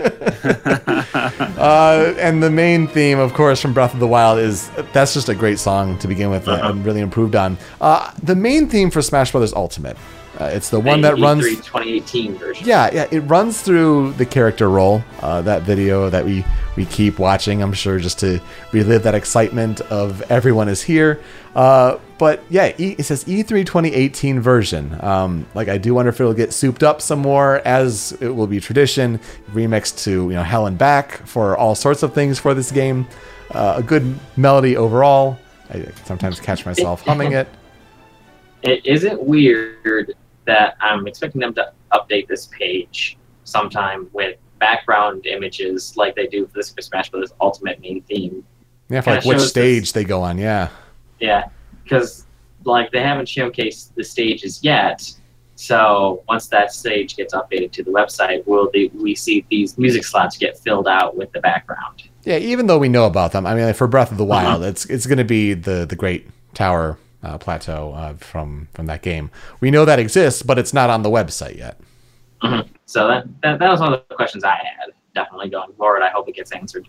uh, and the main theme, of course, from Breath of the Wild is that's just a great song to begin with Uh-huh. and really improved on. Uh, the main theme for Smash Brothers Ultimate. Uh, it's the one that runs. E3 2018 version. Yeah, yeah, it runs through the character role. Uh, that video that we we keep watching, I'm sure, just to relive that excitement of everyone is here. Uh, but yeah, e, it says E3 2018 version. Um, like I do wonder if it'll get souped up some more, as it will be tradition, remixed to you know Hell and Back for all sorts of things for this game. Uh, a good melody overall. I sometimes catch myself [laughs] humming it. It, is it weird that I'm expecting them to update this page sometime with background images like they do for the Super Smash Bros. Ultimate main theme. Yeah, for like which stage this- they go on. Yeah. Yeah, because like they haven't showcased the stages yet. So once that stage gets updated to the website, will the, we see these music slots get filled out with the background? Yeah, even though we know about them, I mean, like for Breath of the Uh-huh. Wild, it's it's going to be the the Great Tower uh, Plateau uh, from from that game. We know that exists, but it's not on the website yet. So that, that that was one of the questions I had. Definitely going forward, I hope it gets answered.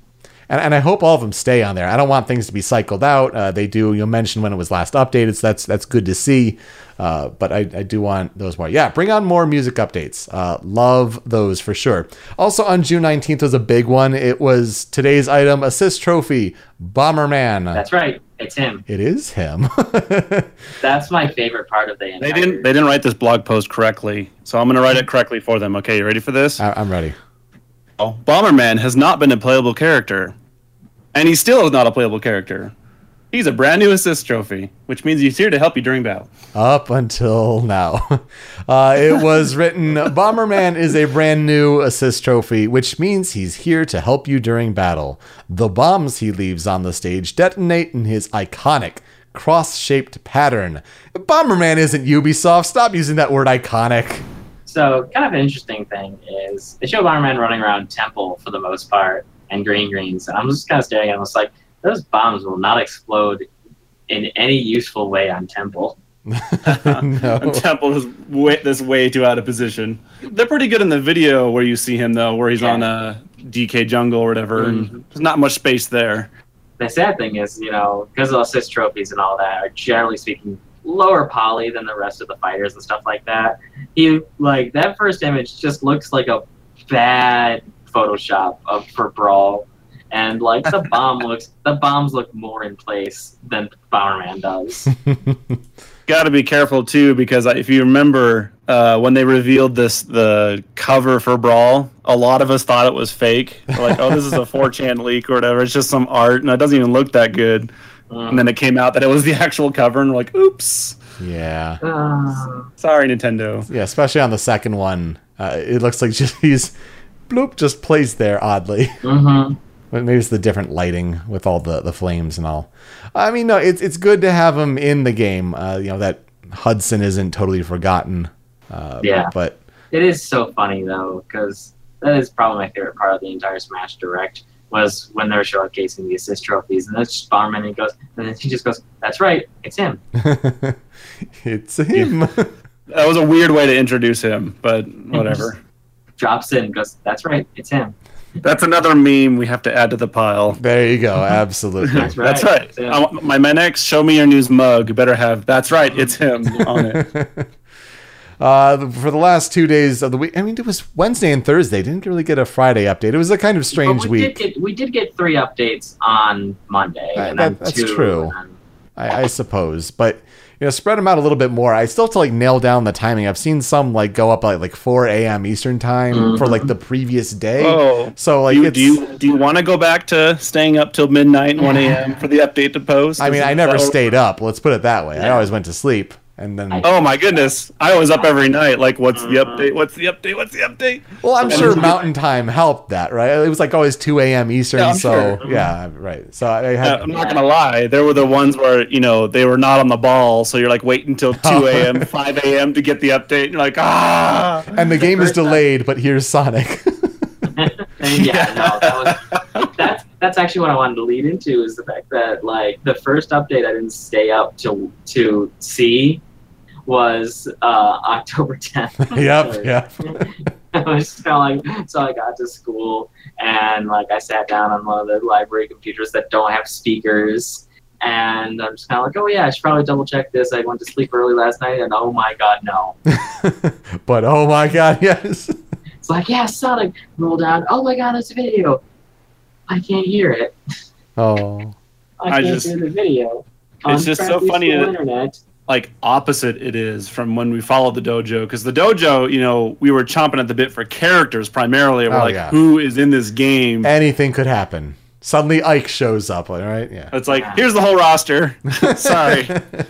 And, and I hope all of them stay on there. I don't want things to be cycled out. Uh, they do. You mentioned when it was last updated, so that's that's good to see. Uh, but I, I do want those more. Yeah, bring on more music updates. Uh, love those for sure. Also on June nineteenth was a big one. It was today's item assist trophy Bomberman. That's right, it's him. it is him. [laughs] That's my favorite part of the They didn't. They didn't write this blog post correctly, so I'm going to write it correctly for them. Okay, you ready for this? I, I'm ready. Oh, Bomberman has not been a playable character, and he still is not a playable character. He's a brand new assist trophy, which means he's here to help you during battle. Up until now. [laughs] Uh, it was written Bomberman is a brand new assist trophy, which means he's here to help you during battle. The bombs he leaves on the stage detonate in his iconic cross shaped pattern. Bomberman isn't Ubisoft. Stop using that word iconic. So, kind of an interesting thing is they show Bomberman running around Temple for the most part and Green Greens, and I'm just kind of staring at him. It's like those bombs will not explode in any useful way on Temple. [laughs] no. [laughs] Temple is way, this way too out of position. They're pretty good in the video where you see him though, where he's Yeah. on a DK jungle or whatever, and mm-hmm. there's not much space there. The sad thing is, you know, because of assist trophies and all that are generally speaking lower poly than the rest of the fighters and stuff like that. He like that first image just looks like a bad Photoshop of for Brawl. And like the bomb [laughs] looks the bombs look more in place than Bomberman does. [laughs] Got to be careful too, because if you remember uh, when they revealed this, the cover for Brawl, a lot of us thought it was fake. We're like, oh, this is a [laughs] 4chan leak or whatever. It's just some art, and it doesn't even look that good. And then it came out that it was the actual cover, and we're like, oops, Yeah. Uh, sorry, Nintendo. Yeah, especially on the second one. Uh, it looks like just he's bloop just placed there oddly. mhm. But maybe it's the different lighting with all the, the flames and all. I mean, no, it's it's good to have him in the game. Uh, you know that Hudson isn't totally forgotten. Uh, Yeah. But It is so funny though, because that is probably my favorite part of the entire Smash Direct was when they're showcasing the assist trophies, and that's just Bomberman, and he goes, and then he just goes, "That's right, it's him." [laughs] it's him. That was a weird way to introduce him, but whatever. [laughs] Drops in, and goes, "That's right, it's him." That's another meme we have to add to the pile. there you go. [laughs] Absolutely. That's right. That's right. it's. I my my next show me your news mug You better have. That's right. It's him on it. [laughs] Uh, for the last two days of the week, I mean, it was Wednesday and Thursday. Didn't really get a Friday update. It was a kind of strange But we week. Did get, we did get three updates on Monday, That- and that- that's two. true. and- I, I suppose, but you know, spread them out a little bit more. I still have to like nail down the timing. I've seen some like go up like like 4 a.m. Eastern time for like the previous day. Oh, So like you, it's. do you do you want to go back to staying up till midnight and one a.m. for the update to post? I mean, I never stayed up. Let's put it that way. I always went to sleep, and then. I- Oh my goodness! I was up every night. Like, what's the update? What's the update? What's the update? well, I'm And sure it's- Mountain Time helped that, right? It was like always 2 a.m. Eastern. Yeah, so sure. yeah, right. So I had. I'm not gonna lie. There were the ones where you know they were not on the ball, so you're like waiting until [laughs] two a.m., five a.m. to get the update. And you're like, ah. and the game is first time- delayed, but here's Sonic. and [laughs] [laughs] yeah, no, that was that's that's actually what I wanted to lead into is the fact that like the first update I didn't stay up to to see was uh, October 10th. [laughs] yep, [laughs] yep. I was kind of like, so I got to school and like I sat down on one of the library computers that don't have speakers. And I'm just kind of like, oh yeah, I should probably double check this. I went to sleep early last night, and oh my god, no! [laughs] but oh my god, yes. It's like, yeah, Sonic rolled down. Oh my god, there's a video. I can't hear it. Oh. I I can't just- hear the video. It's just so funny school that- internet. Like opposite it is from when we followed the dojo because the dojo you know we were chomping at the bit for characters primarily we're Oh, like yeah. who is in this game Anything could happen. Suddenly Ike shows up, all right? Yeah. it's like here's the whole roster [laughs] sorry [laughs] it's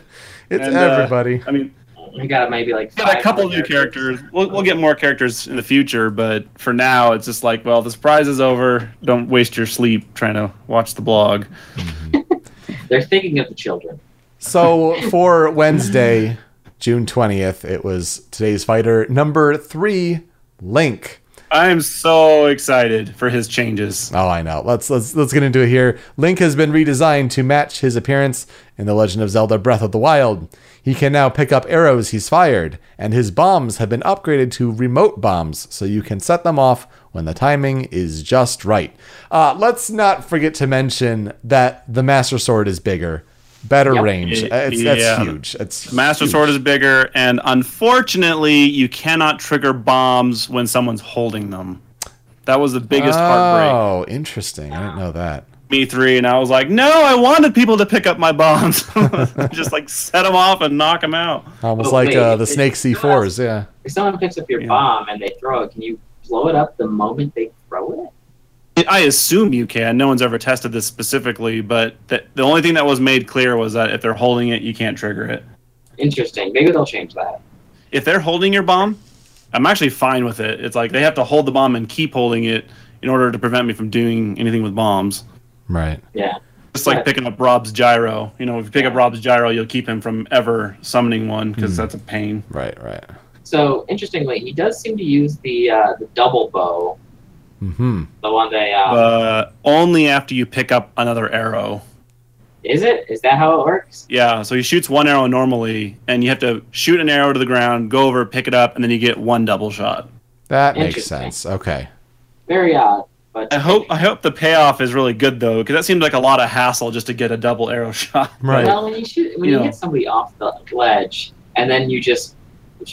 And, uh, everybody. i mean We got maybe like got a couple more new characters. We'll, we'll get more characters in the future, but for now, it's just like, well, the surprise is over. Don't waste your sleep trying to watch the blog. [laughs] They're thinking of the children. So for Wednesday, June 20th, it was today's fighter number three, Link. I am so excited for his changes. Oh, I know. Let's let's let's get into it here. Link has been redesigned to match his appearance in The Legend of Zelda: Breath of the Wild. He can now pick up arrows he's fired, and his bombs have been upgraded to remote bombs, so you can set them off when the timing is just right. Uh, let's not forget to mention that the Master Sword is bigger, better Yep. range. It- it's, yeah. That's huge. It's Master huge. Sword is bigger, and unfortunately, you cannot trigger bombs when someone's holding them. That was the biggest heartbreak. Oh, interesting. I didn't know that. Me three, and I was like, no, I wanted people to pick up my bombs. [laughs] Just like set them off and knock them out. Almost Oh, like wait, uh, the Snake C4s. Yeah. If someone picks up your Yeah. bomb and they throw it, can you blow it up the moment they throw it? I assume you can. No one's ever tested this specifically, but the, the only thing that was made clear was that if they're holding it, you can't trigger it. Interesting. Maybe they'll change that. If they're holding your bomb, I'm actually fine with it. It's like they have to hold the bomb and keep holding it in order to prevent me from doing anything with bombs. Right. Yeah. It's like Right. picking up Rob's gyro. You know, if you pick up Rob's gyro, you'll keep him from ever summoning one because that's a pain. Right. Right. So interestingly, he does seem to use the uh, the double bow, Hmm. the one they. Uh, Uh, only after you pick up another arrow. is it? Is that how it works? Yeah, so he shoots one arrow normally, and you have to shoot an arrow to the ground, go over, pick it up, and then you get one double shot. That makes sense. Okay. Very odd. But I hope I hope the payoff is really good though, because that seems like a lot of hassle just to get a double arrow [laughs] shot. Right. Well, when you shoot, when you Yeah. hit somebody off the ledge, and then you just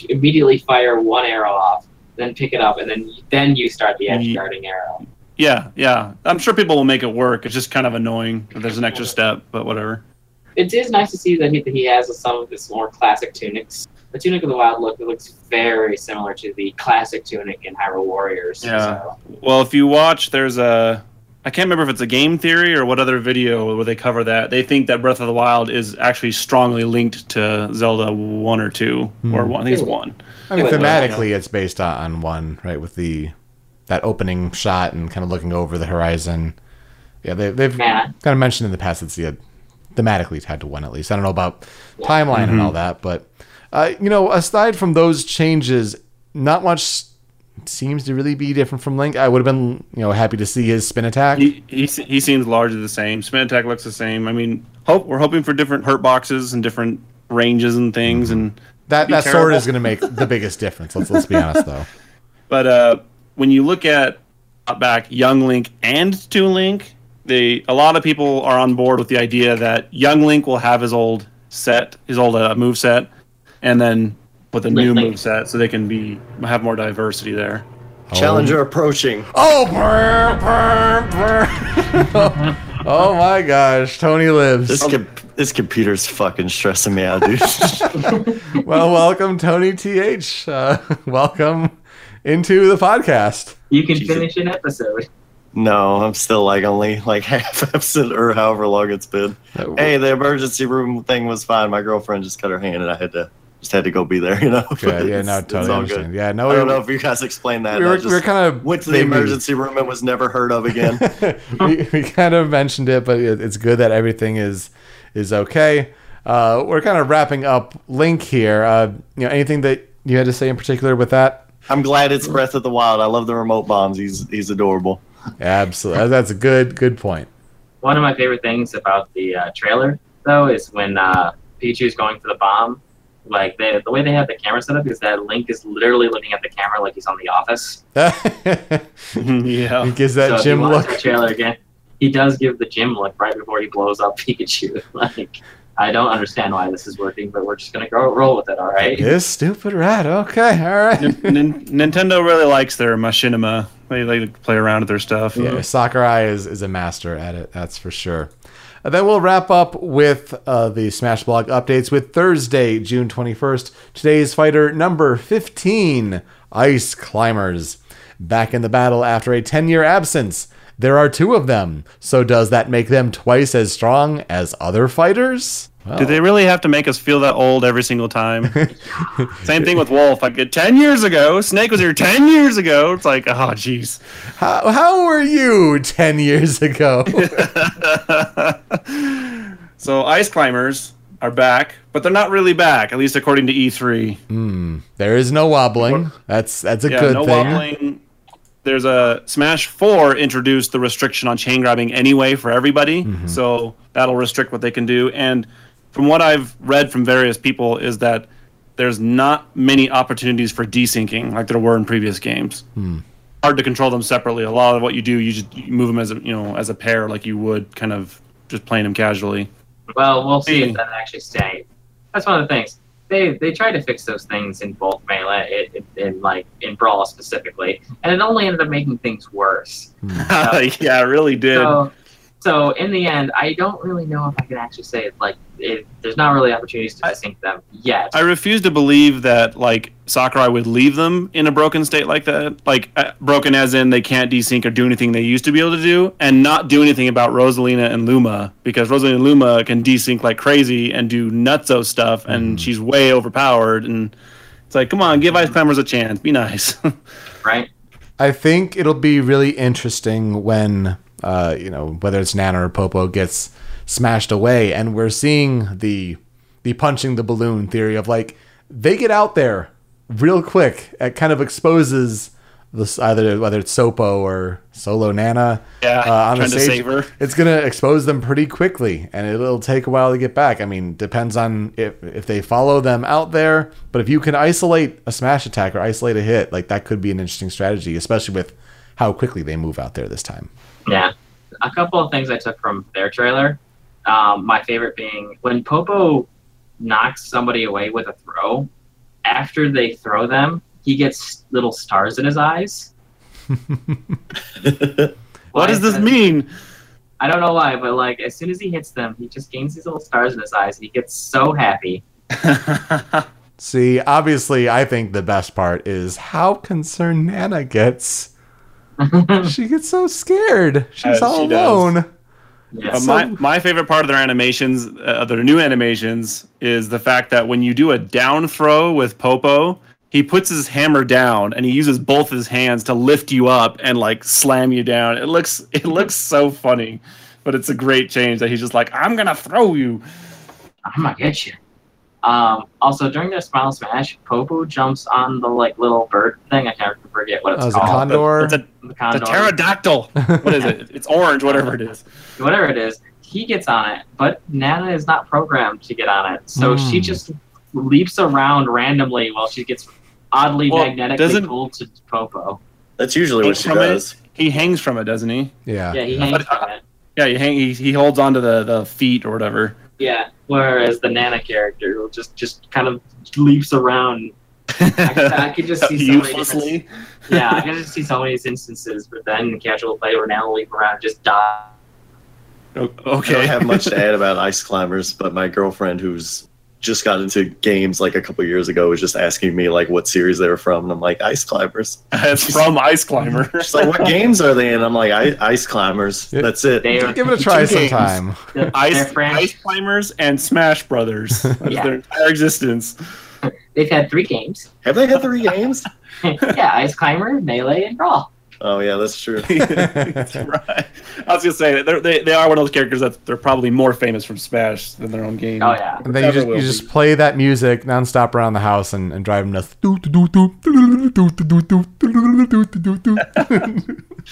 immediately fire one arrow off, then pick it up, and then then you start the edge guarding arrow. Yeah, yeah. I'm sure people will make it work. It's just kind of annoying that there's an extra step, but whatever. It is nice to see that he, that he has some of his more classic tunics. The tunic of the wild look it looks very similar to the classic tunic in Hyrule Warriors. Yeah. So, Well, if you watch, there's a I can't remember if it's a game theory or what other video where they cover that. They think that Breath of the Wild is actually strongly linked to Zelda one or two, or Hmm. one. I think it's one. I mean, Wait, wait, thematically, it's based on, on one, right? With the that opening shot and kind of looking over the horizon. Yeah, they, they've Man. kind of mentioned in the past it's yeah, thematically tied to one at least. I don't know about timeline and all that, but uh, you know, aside from those changes, not much seems to really be different from Link. I would have been you know happy to see his spin attack. He, he he seems largely the same. Spin attack looks the same. I mean, hope we're hoping for different hurt boxes and different ranges and things. And that that sword is going to make the biggest difference. Let's let's be honest though. [laughs] but uh, when you look at back Young Link and Toon Link, they a lot of people are on board with the idea that Young Link will have his old set, his old uh, move set, and then with a new Link. move set, so they can be have more diversity there. Challenger approaching. Oh, brr, brr, brr. [laughs] oh my gosh, Tony lives. This com- this computer's fucking stressing me out, dude. [laughs] Well, welcome, Tony TH. Uh, welcome into the podcast. you can Jesus. finish an episode. no, I'm still like only like [laughs] half episode or however long it's been. Hey, the emergency room thing was fine. My girlfriend just cut her hand, and I had to just had to go be there. [laughs] You know. Good. Yeah, It's- no, it's totally all understand. good. Yeah, no, I don't we, know if you guys explained that. we were, just we were kind of went to the emergency room and was never heard of again. [laughs] we, we kind of mentioned it, but it's good that everything is is okay. Uh, we're kind of wrapping up Link here. Uh, you know, anything that you had to say in particular with that? I'm glad it's Breath of the Wild. I love the remote bombs. He's he's adorable. Absolutely, that's a good good point. One of my favorite things about the uh, trailer, though, is when uh, Pichu's going for the bomb. Like they, the way they have the camera set up is that Link is literally looking at the camera like he's on The Office. [laughs] yeah. He gives so that if Jim you watch look. the trailer again, he does give the Jim look right before he blows up [laughs] Pikachu. like I don't understand why this is working, but we're just gonna go roll with it. All right. This stupid rat. Okay, all right. Nin- Nintendo really likes their machinima. They like to play around with their stuff. Yeah, Sakurai is, is a master at it, that's for sure. And then we'll wrap up with uh, the Smash Blog updates with Thursday, June 21st. Today's fighter number 15, Ice Climbers. Back in the battle after a 10 year absence. There are two of them. So does that make them twice as strong as other fighters? Well, Do they really have to make us feel that old every single time? [laughs] Same thing with Wolf. I Like ten years ago, Snake was here ten years ago. It's like, oh, jeez. how, how were you 10 years ago? [laughs] So ice climbers are back, but they're not really back, at least according to E3. there is no wobbling. That's that's a Yeah, good no thing. wobbling. There's a Smash 4 introduced the restriction on chain grabbing anyway for everybody, Mm-hmm. so that'll restrict what they can do. And from what I've read from various people, is that there's not many opportunities for desyncing like there were in previous games. Hmm. Hard to control them separately. A lot of what you do, you just you move them as a you know as a pair, like you would kind of just playing them casually. Well, we'll see Hmm. if that actually stays. That's one of the things. They they tried to fix those things in both melee, in, in like in brawl specifically, and it only ended up making things worse. [laughs] yeah, it really did. So, so in the end, I don't really know if I can actually say it. Like, it, there's not really opportunities to sync them yet. I refuse to believe that like Sakurai would leave them in a broken state like that, like uh, broken as in they can't desync or do anything they used to be able to do, and not do anything about Rosalina and Luma because Rosalina and Luma can desync like crazy and do nutso stuff, and she's way overpowered. And it's like, come on, give Ice Climbers a chance, be nice. [laughs] right? I think it'll be really interesting when, uh, you know, whether it's Nana or Popo gets smashed away, and we're seeing the the punching the balloon theory of like they get out there real quick. It kind of exposes this either whether it's Sopo or Solo Nana. Yeah, uh, on the stage. It's gonna expose them pretty quickly, and it'll take a while to get back. I mean, depends on if if they follow them out there. But if you can isolate a smash attack or isolate a hit, like that could be an interesting strategy, especially with how quickly they move out there this time. Yeah. A couple of things I took from their trailer. Um, my favorite being when Popo knocks somebody away with a throw, after they throw them, he gets little stars in his eyes. [laughs] what does this mean? I don't know why, but like as soon as he hits them, he just gains these little stars in his eyes, and he gets so happy. [laughs] See, obviously, I think the best part is how concerned Nana gets. [laughs] she gets so scared. She's Uh, all she does. alone. Yes. But my, my favorite part of their animations, uh, their new animations, is the fact that when you do a down throw with Popo, he puts his hammer down and he uses both his hands to lift you up and like slam you down. It looks it [laughs] looks so funny, but it's a great change that he's just like, I'm gonna throw you. I'm gonna get you. Um, also, during their Smile Smash, Popo jumps on the like little bird thing. I can't forget what it's Oh, is it called. Condor? It's a, The it's a pterodactyl. what is it? It's orange, whatever it is. whatever it is, he gets on it, but Nana is not programmed to get on it. So she Hmm. just leaps around randomly while she gets oddly Well, magnetically pulled to Popo. That's usually what she From it? does. He hangs from it, doesn't he? Yeah. Yeah, he hangs from it. Yeah, he hang, he, he holds onto the, the feet or whatever. Yeah, whereas the Nana character will just just kind of leaps around. I, I could just [laughs] see so many Uselessly. yeah, I can just see so many instances, but then in casual play where Nana will leap around just die. O- I don't have much to add [laughs] about ice climbers, but my girlfriend, who's just got into games like a couple years ago, was just asking me like what series they were from, and I'm like ice climbers. [laughs] it's from Ice Climber. [laughs] She's like, what games are they in? I'm like, I- ice climbers. That's it. Are Give it a try Two games. sometime. [laughs] Ice, Ice Climbers and Smash Brothers. That's Yeah. their entire existence. They've had three games. Have they had three games? yeah, Ice Climber, Melee, and Brawl. Oh yeah, that's true. That's right. I was gonna say they're, they they are one of those characters that they're probably more famous from Smash than their own game. Oh yeah. And then you just you be. just play that music nonstop around the house and, and drive them nuts.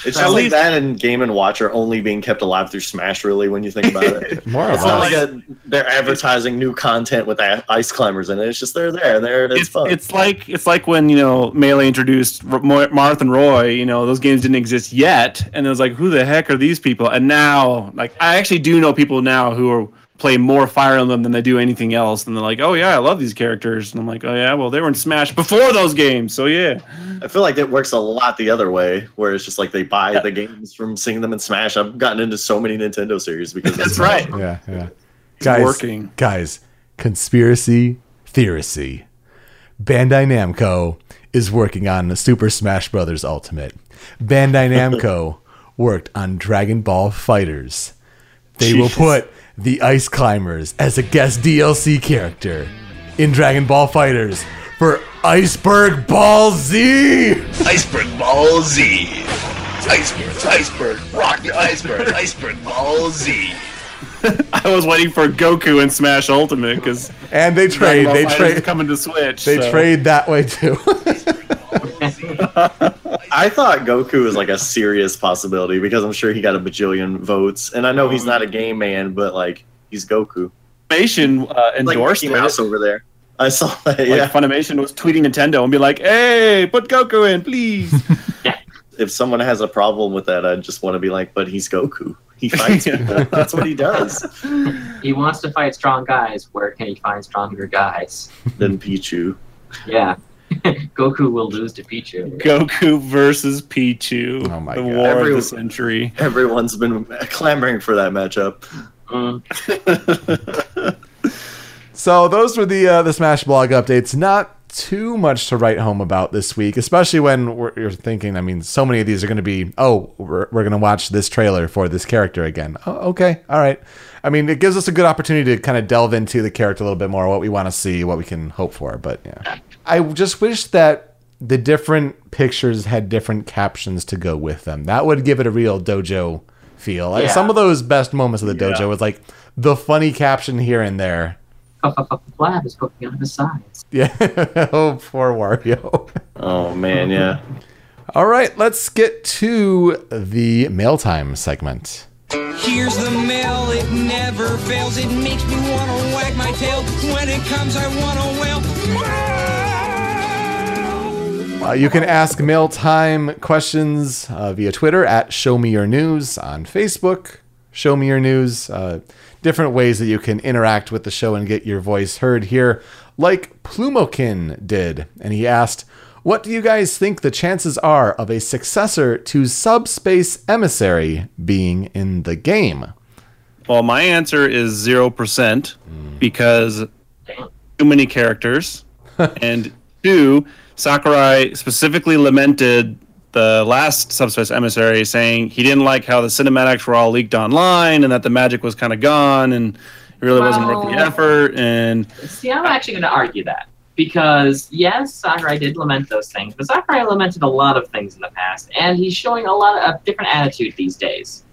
It's just like that and Game and Watch are only being kept alive through Smash, really, when you think about it. [laughs] More it's not like a, they're advertising new content with ice climbers in it. It's just they're there, there, it's, it's, fun. It's like it's like when you know Melee introduced Marth and Roy. You know those games didn't exist yet, and it was like, who the heck are these people? And now, like, I actually do know people now who are play more Fire Emblem than they do anything else, and they're like, oh yeah, I love these characters, and I'm like, oh yeah, well they were in Smash before those games, so yeah. I feel like it works a lot the other way, where it's just like they buy the games from seeing them in Smash. I've gotten into so many Nintendo series because That's right. Yeah, yeah. It's Guys, working. guys, conspiracy theory. Bandai Namco is working on Super Smash Bros. Ultimate. Bandai [laughs] Namco worked on Dragon Ball FighterZ. they will put the Ice Climbers as a guest DLC character in Dragon Ball FighterZ for Iceberg Ball Z. Iceberg Ball Z. Iceberg, iceberg, rock the iceberg, iceberg Ball Z. [laughs] I was waiting for Goku in Smash Ultimate because And they trade. They trade. coming to Switch. They so- trade that way too. [laughs] [laughs] I thought Goku was like a serious possibility because I'm sure he got a bajillion votes, and I know he's not a game man, but like he's Goku. Funimation uh, endorsed Mickey it. Mouse over there. I saw [laughs] that. Like Yeah. Funimation was tweeting Nintendo and be like, "Hey, put Goku in, please." [laughs] [laughs] if someone has a problem with that, I just want to be like, but he's Goku. He fights people. That's what he does. He wants to fight strong guys. Where can he find stronger guys? than Pichu. Yeah. [laughs] Goku will lose to Pichu. Goku versus Pichu. Oh my the God. war of the century. Everyone's been clamoring for that matchup. Mm. [laughs] So those were the uh, the Smash blog updates. Not too much to write home about this week, especially when we're, you're thinking. I mean, so many of these are going to be. Oh, we're, we're going to watch this trailer for this character again. Oh, okay, all right. I mean, it gives us a good opportunity to kind of delve into the character a little bit more, what we want to see, what we can hope for. But yeah, I just wish that the different pictures had different captions to go with them. That would give it a real dojo feel. Like some of those best moments of the dojo was like the funny caption here and there. Flab is poking out of his sides. Yeah. oh, poor Wario. Oh man, yeah. All right, let's get to the mail time segment. Here's the mail, it never fails. It makes me wanna wag my tail. When it comes, I wanna wail. Uh, you can ask mail time questions uh, via Twitter at Show Me Your News, on Facebook, Show Me Your News, uh, different ways that you can interact with the show and get your voice heard here, like Plumokin did. And he asked, What do you guys think the chances are of a successor to Subspace Emissary being in the game? Well, my answer is zero percent because too many characters, [laughs] and two, Sakurai specifically lamented the last Subspace Emissary, saying he didn't like how the cinematics were all leaked online and that the magic was kind of gone and it really wasn't worth the effort. And See, I'm actually going to argue that. Because, yes, Sakurai did lament those things, but Sakurai lamented a lot of things in the past, and he's showing a lot of a different attitude these days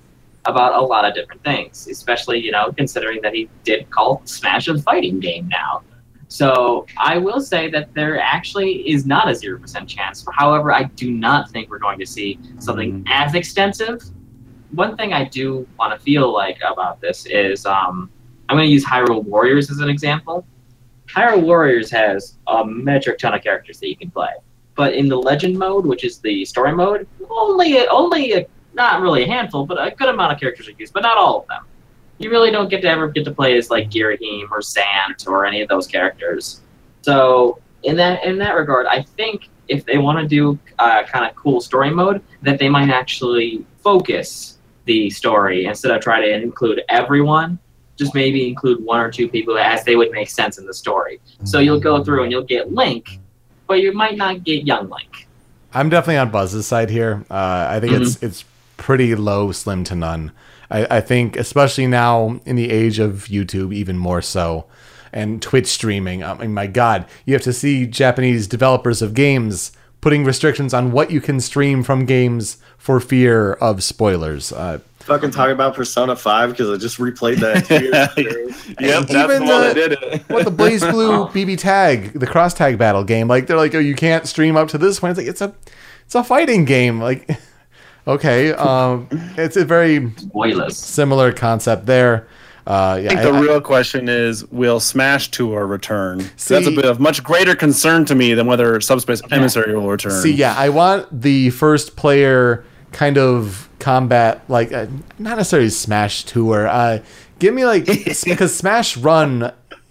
about a lot of different things, especially, you know, considering that he did call Smash a fighting game now. So I will say that there actually is not a 0% chance. However, I do not think we're going to see something as extensive. One thing I do want to feel like about this is um, I'm going to use Hyrule Warriors as an example. Hyrule Warriors has a metric ton of characters that you can play, but in the Legend mode, which is the story mode, only only a, not really a handful, but a good amount of characters are used, but not all of them. You really don't get to ever get to play as like Ghirahim or Zant or any of those characters. So in that in that regard, I think if they want to do uh, kind of cool story mode, that they might actually focus the story instead of try to include everyone just maybe include one or two people as they would make sense in the story. So you'll go through and you'll get Link, but you might not get young Link. I'm definitely on Buzz's side here. Uh, I think it's it's pretty low, slim to none. I, I think, especially now in the age of YouTube, even more so, and Twitch streaming. I mean, my God, you have to see Japanese developers of games putting restrictions on what you can stream from games for fear of spoilers. Uh, Fucking talk about Persona 5 because I just replayed that. yeah, years [laughs] that's even the one the- that did it. what the Blaze Blue [laughs] BB Tag, the cross tag battle game? Like they're like, oh, you can't stream up to this point. It's like it's a, it's a fighting game. Like, [laughs] okay, um, it's a very Spoilers. similar concept there. Uh, yeah, I think the I- real question is, will Smash Tour return? See- That's a bit of much greater concern to me than whether Subspace Emissary will return. See, yeah, I want the first player kind of combat, like uh, not necessarily Smash Tour. Uh, give me like [laughs] because Smash Run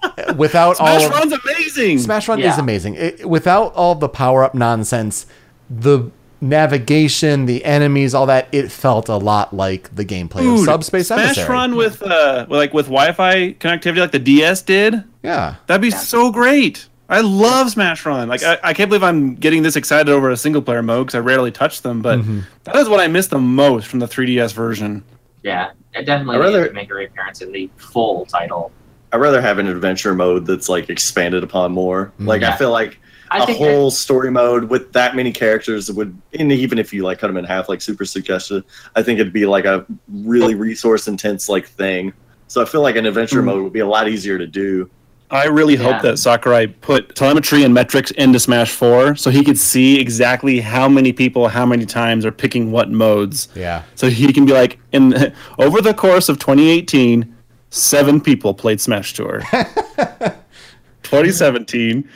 uh, without all Smash of, Run's amazing. Smash Run is amazing. It, without all the power up nonsense, the navigation, the enemies, all that, it felt a lot like the gameplay of Dude, Subspace Smash Emissary. Run with uh, like with Wi-Fi connectivity, like the DS did. Yeah. That'd be so great. I love Smash Run. Like I, I can't believe I'm getting this excited over a single player mode because I rarely touch them. But Mm-hmm. that is what I miss the most from the 3DS version. Yeah, it definitely I'd rather- make a reappearance in the full title. I'd rather have an adventure mode that's like expanded upon more. Like I feel like I a think whole story mode with that many characters would, and even if you like cut them in half, like super suggested, I think it'd be like a really resource intense like thing. So I feel like an adventure Mm. mode would be a lot easier to do. I really Yeah. hope that Sakurai put telemetry and metrics into Smash 4 so he could see exactly how many people, how many times are picking what modes. Yeah. So he can be like, in [laughs] over the course of 2018, seven people played Smash Tour. [laughs] 2017,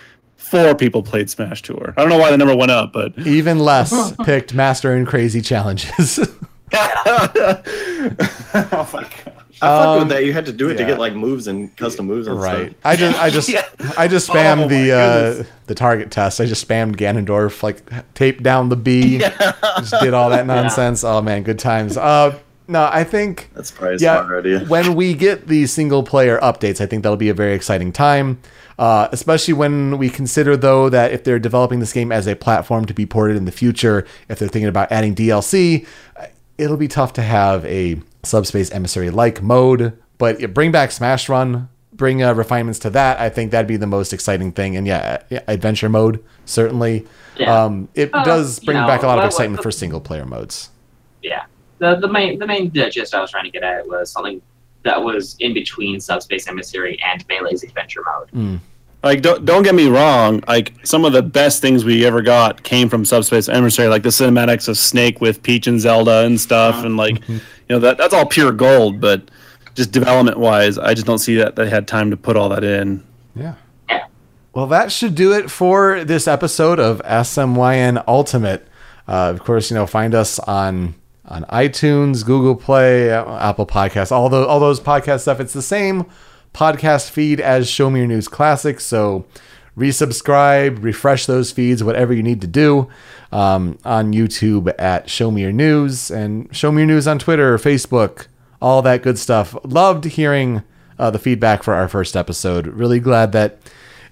four people played Smash Tour. I don't know why the number went up, but Even less [laughs] picked master and crazy challenges. [laughs] oh my god. I fucked Um, with that. You had to do it to get like moves and custom moves and right. stuff. I just I just [laughs] Yeah. I just spammed Oh the uh the target test. I just spammed Ganondorf, like taped down the B. Just did all that nonsense. Oh man, good times. Uh no, I think That's probably a yeah, smart idea. [laughs] when we get the single player updates, I think that'll be a very exciting time. Uh, especially when we consider, though, that if they're developing this game as a platform to be ported in the future, if they're thinking about adding DLC, uh, it'll be tough to have a subspace emissary like mode. But bring back Smash Run, bring uh, refinements to that. I think that'd be the most exciting thing. And yeah, yeah, adventure mode certainly. Yeah. Um, it Uh, does you bring know, back a lot of excitement what- for single player modes. yeah. The the main the main gist I was trying to get at was something that was in between Subspace Emissary and Melee's Adventure Mode. Like, don't, don't get me wrong. Like, some of the best things we ever got came from Subspace Emissary, like the cinematics of Snake with Peach and Zelda and stuff, and like, you know, that that's all pure gold. But just development wise, I just don't see that they had time to put all that in. Yeah. Yeah. Well, that should do it for this episode of SMYN Ultimate. Uh, of course, you know, find us on on iTunes, Google Play, Apple Podcasts, all the all those podcast stuff. It's the same podcast feed as Show Me Your News Classics. So resubscribe, refresh those feeds, whatever you need to do um, on YouTube at Show Me Your News and Show Me Your News on Twitter, Facebook, all that good stuff. Loved hearing uh, the feedback for our first episode. Really glad that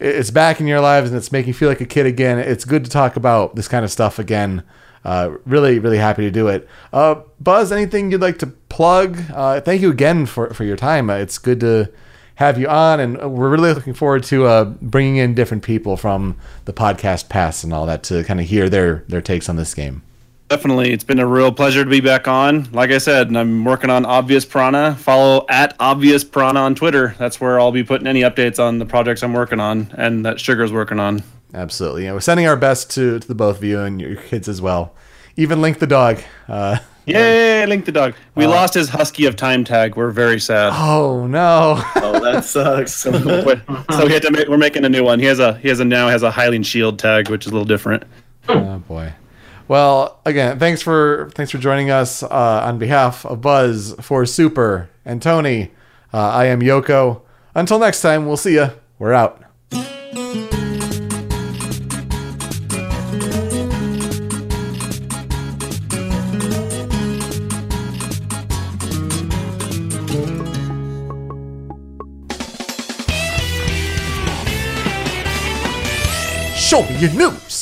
it's back in your lives and it's making you feel like a kid again. It's good to talk about this kind of stuff again. Uh, really, really happy to do it. Uh, Buzz, anything you'd like to plug? Uh, thank you again for, for your time. Uh, it's good to have you on, and we're really looking forward to uh, bringing in different people from the podcast past and all that to kind of hear their their takes on this game. Definitely, it's been a real pleasure to be back on. Like I said, and I'm working on Obvious Prana. Follow at Obvious Prana on Twitter. That's where I'll be putting any updates on the projects I'm working on and that Sugar's working on. Absolutely. Yeah, we're sending our best to, to the both of you and your kids as well. Even Link the dog. Uh, [laughs] Yay, Link the dog. We lost his Husky of Time tag. We're very sad. oh no. [laughs] Oh, that sucks. [laughs] so we had to make, we're making a new one. He has a he has a now has a Hylian Shield tag, which is a little different. oh boy. Well, again, thanks for thanks for joining us uh, on behalf of Buzz for Super and Tony. Uh, I am Yoko. Until next time, we'll see you. We're out. Show me your news.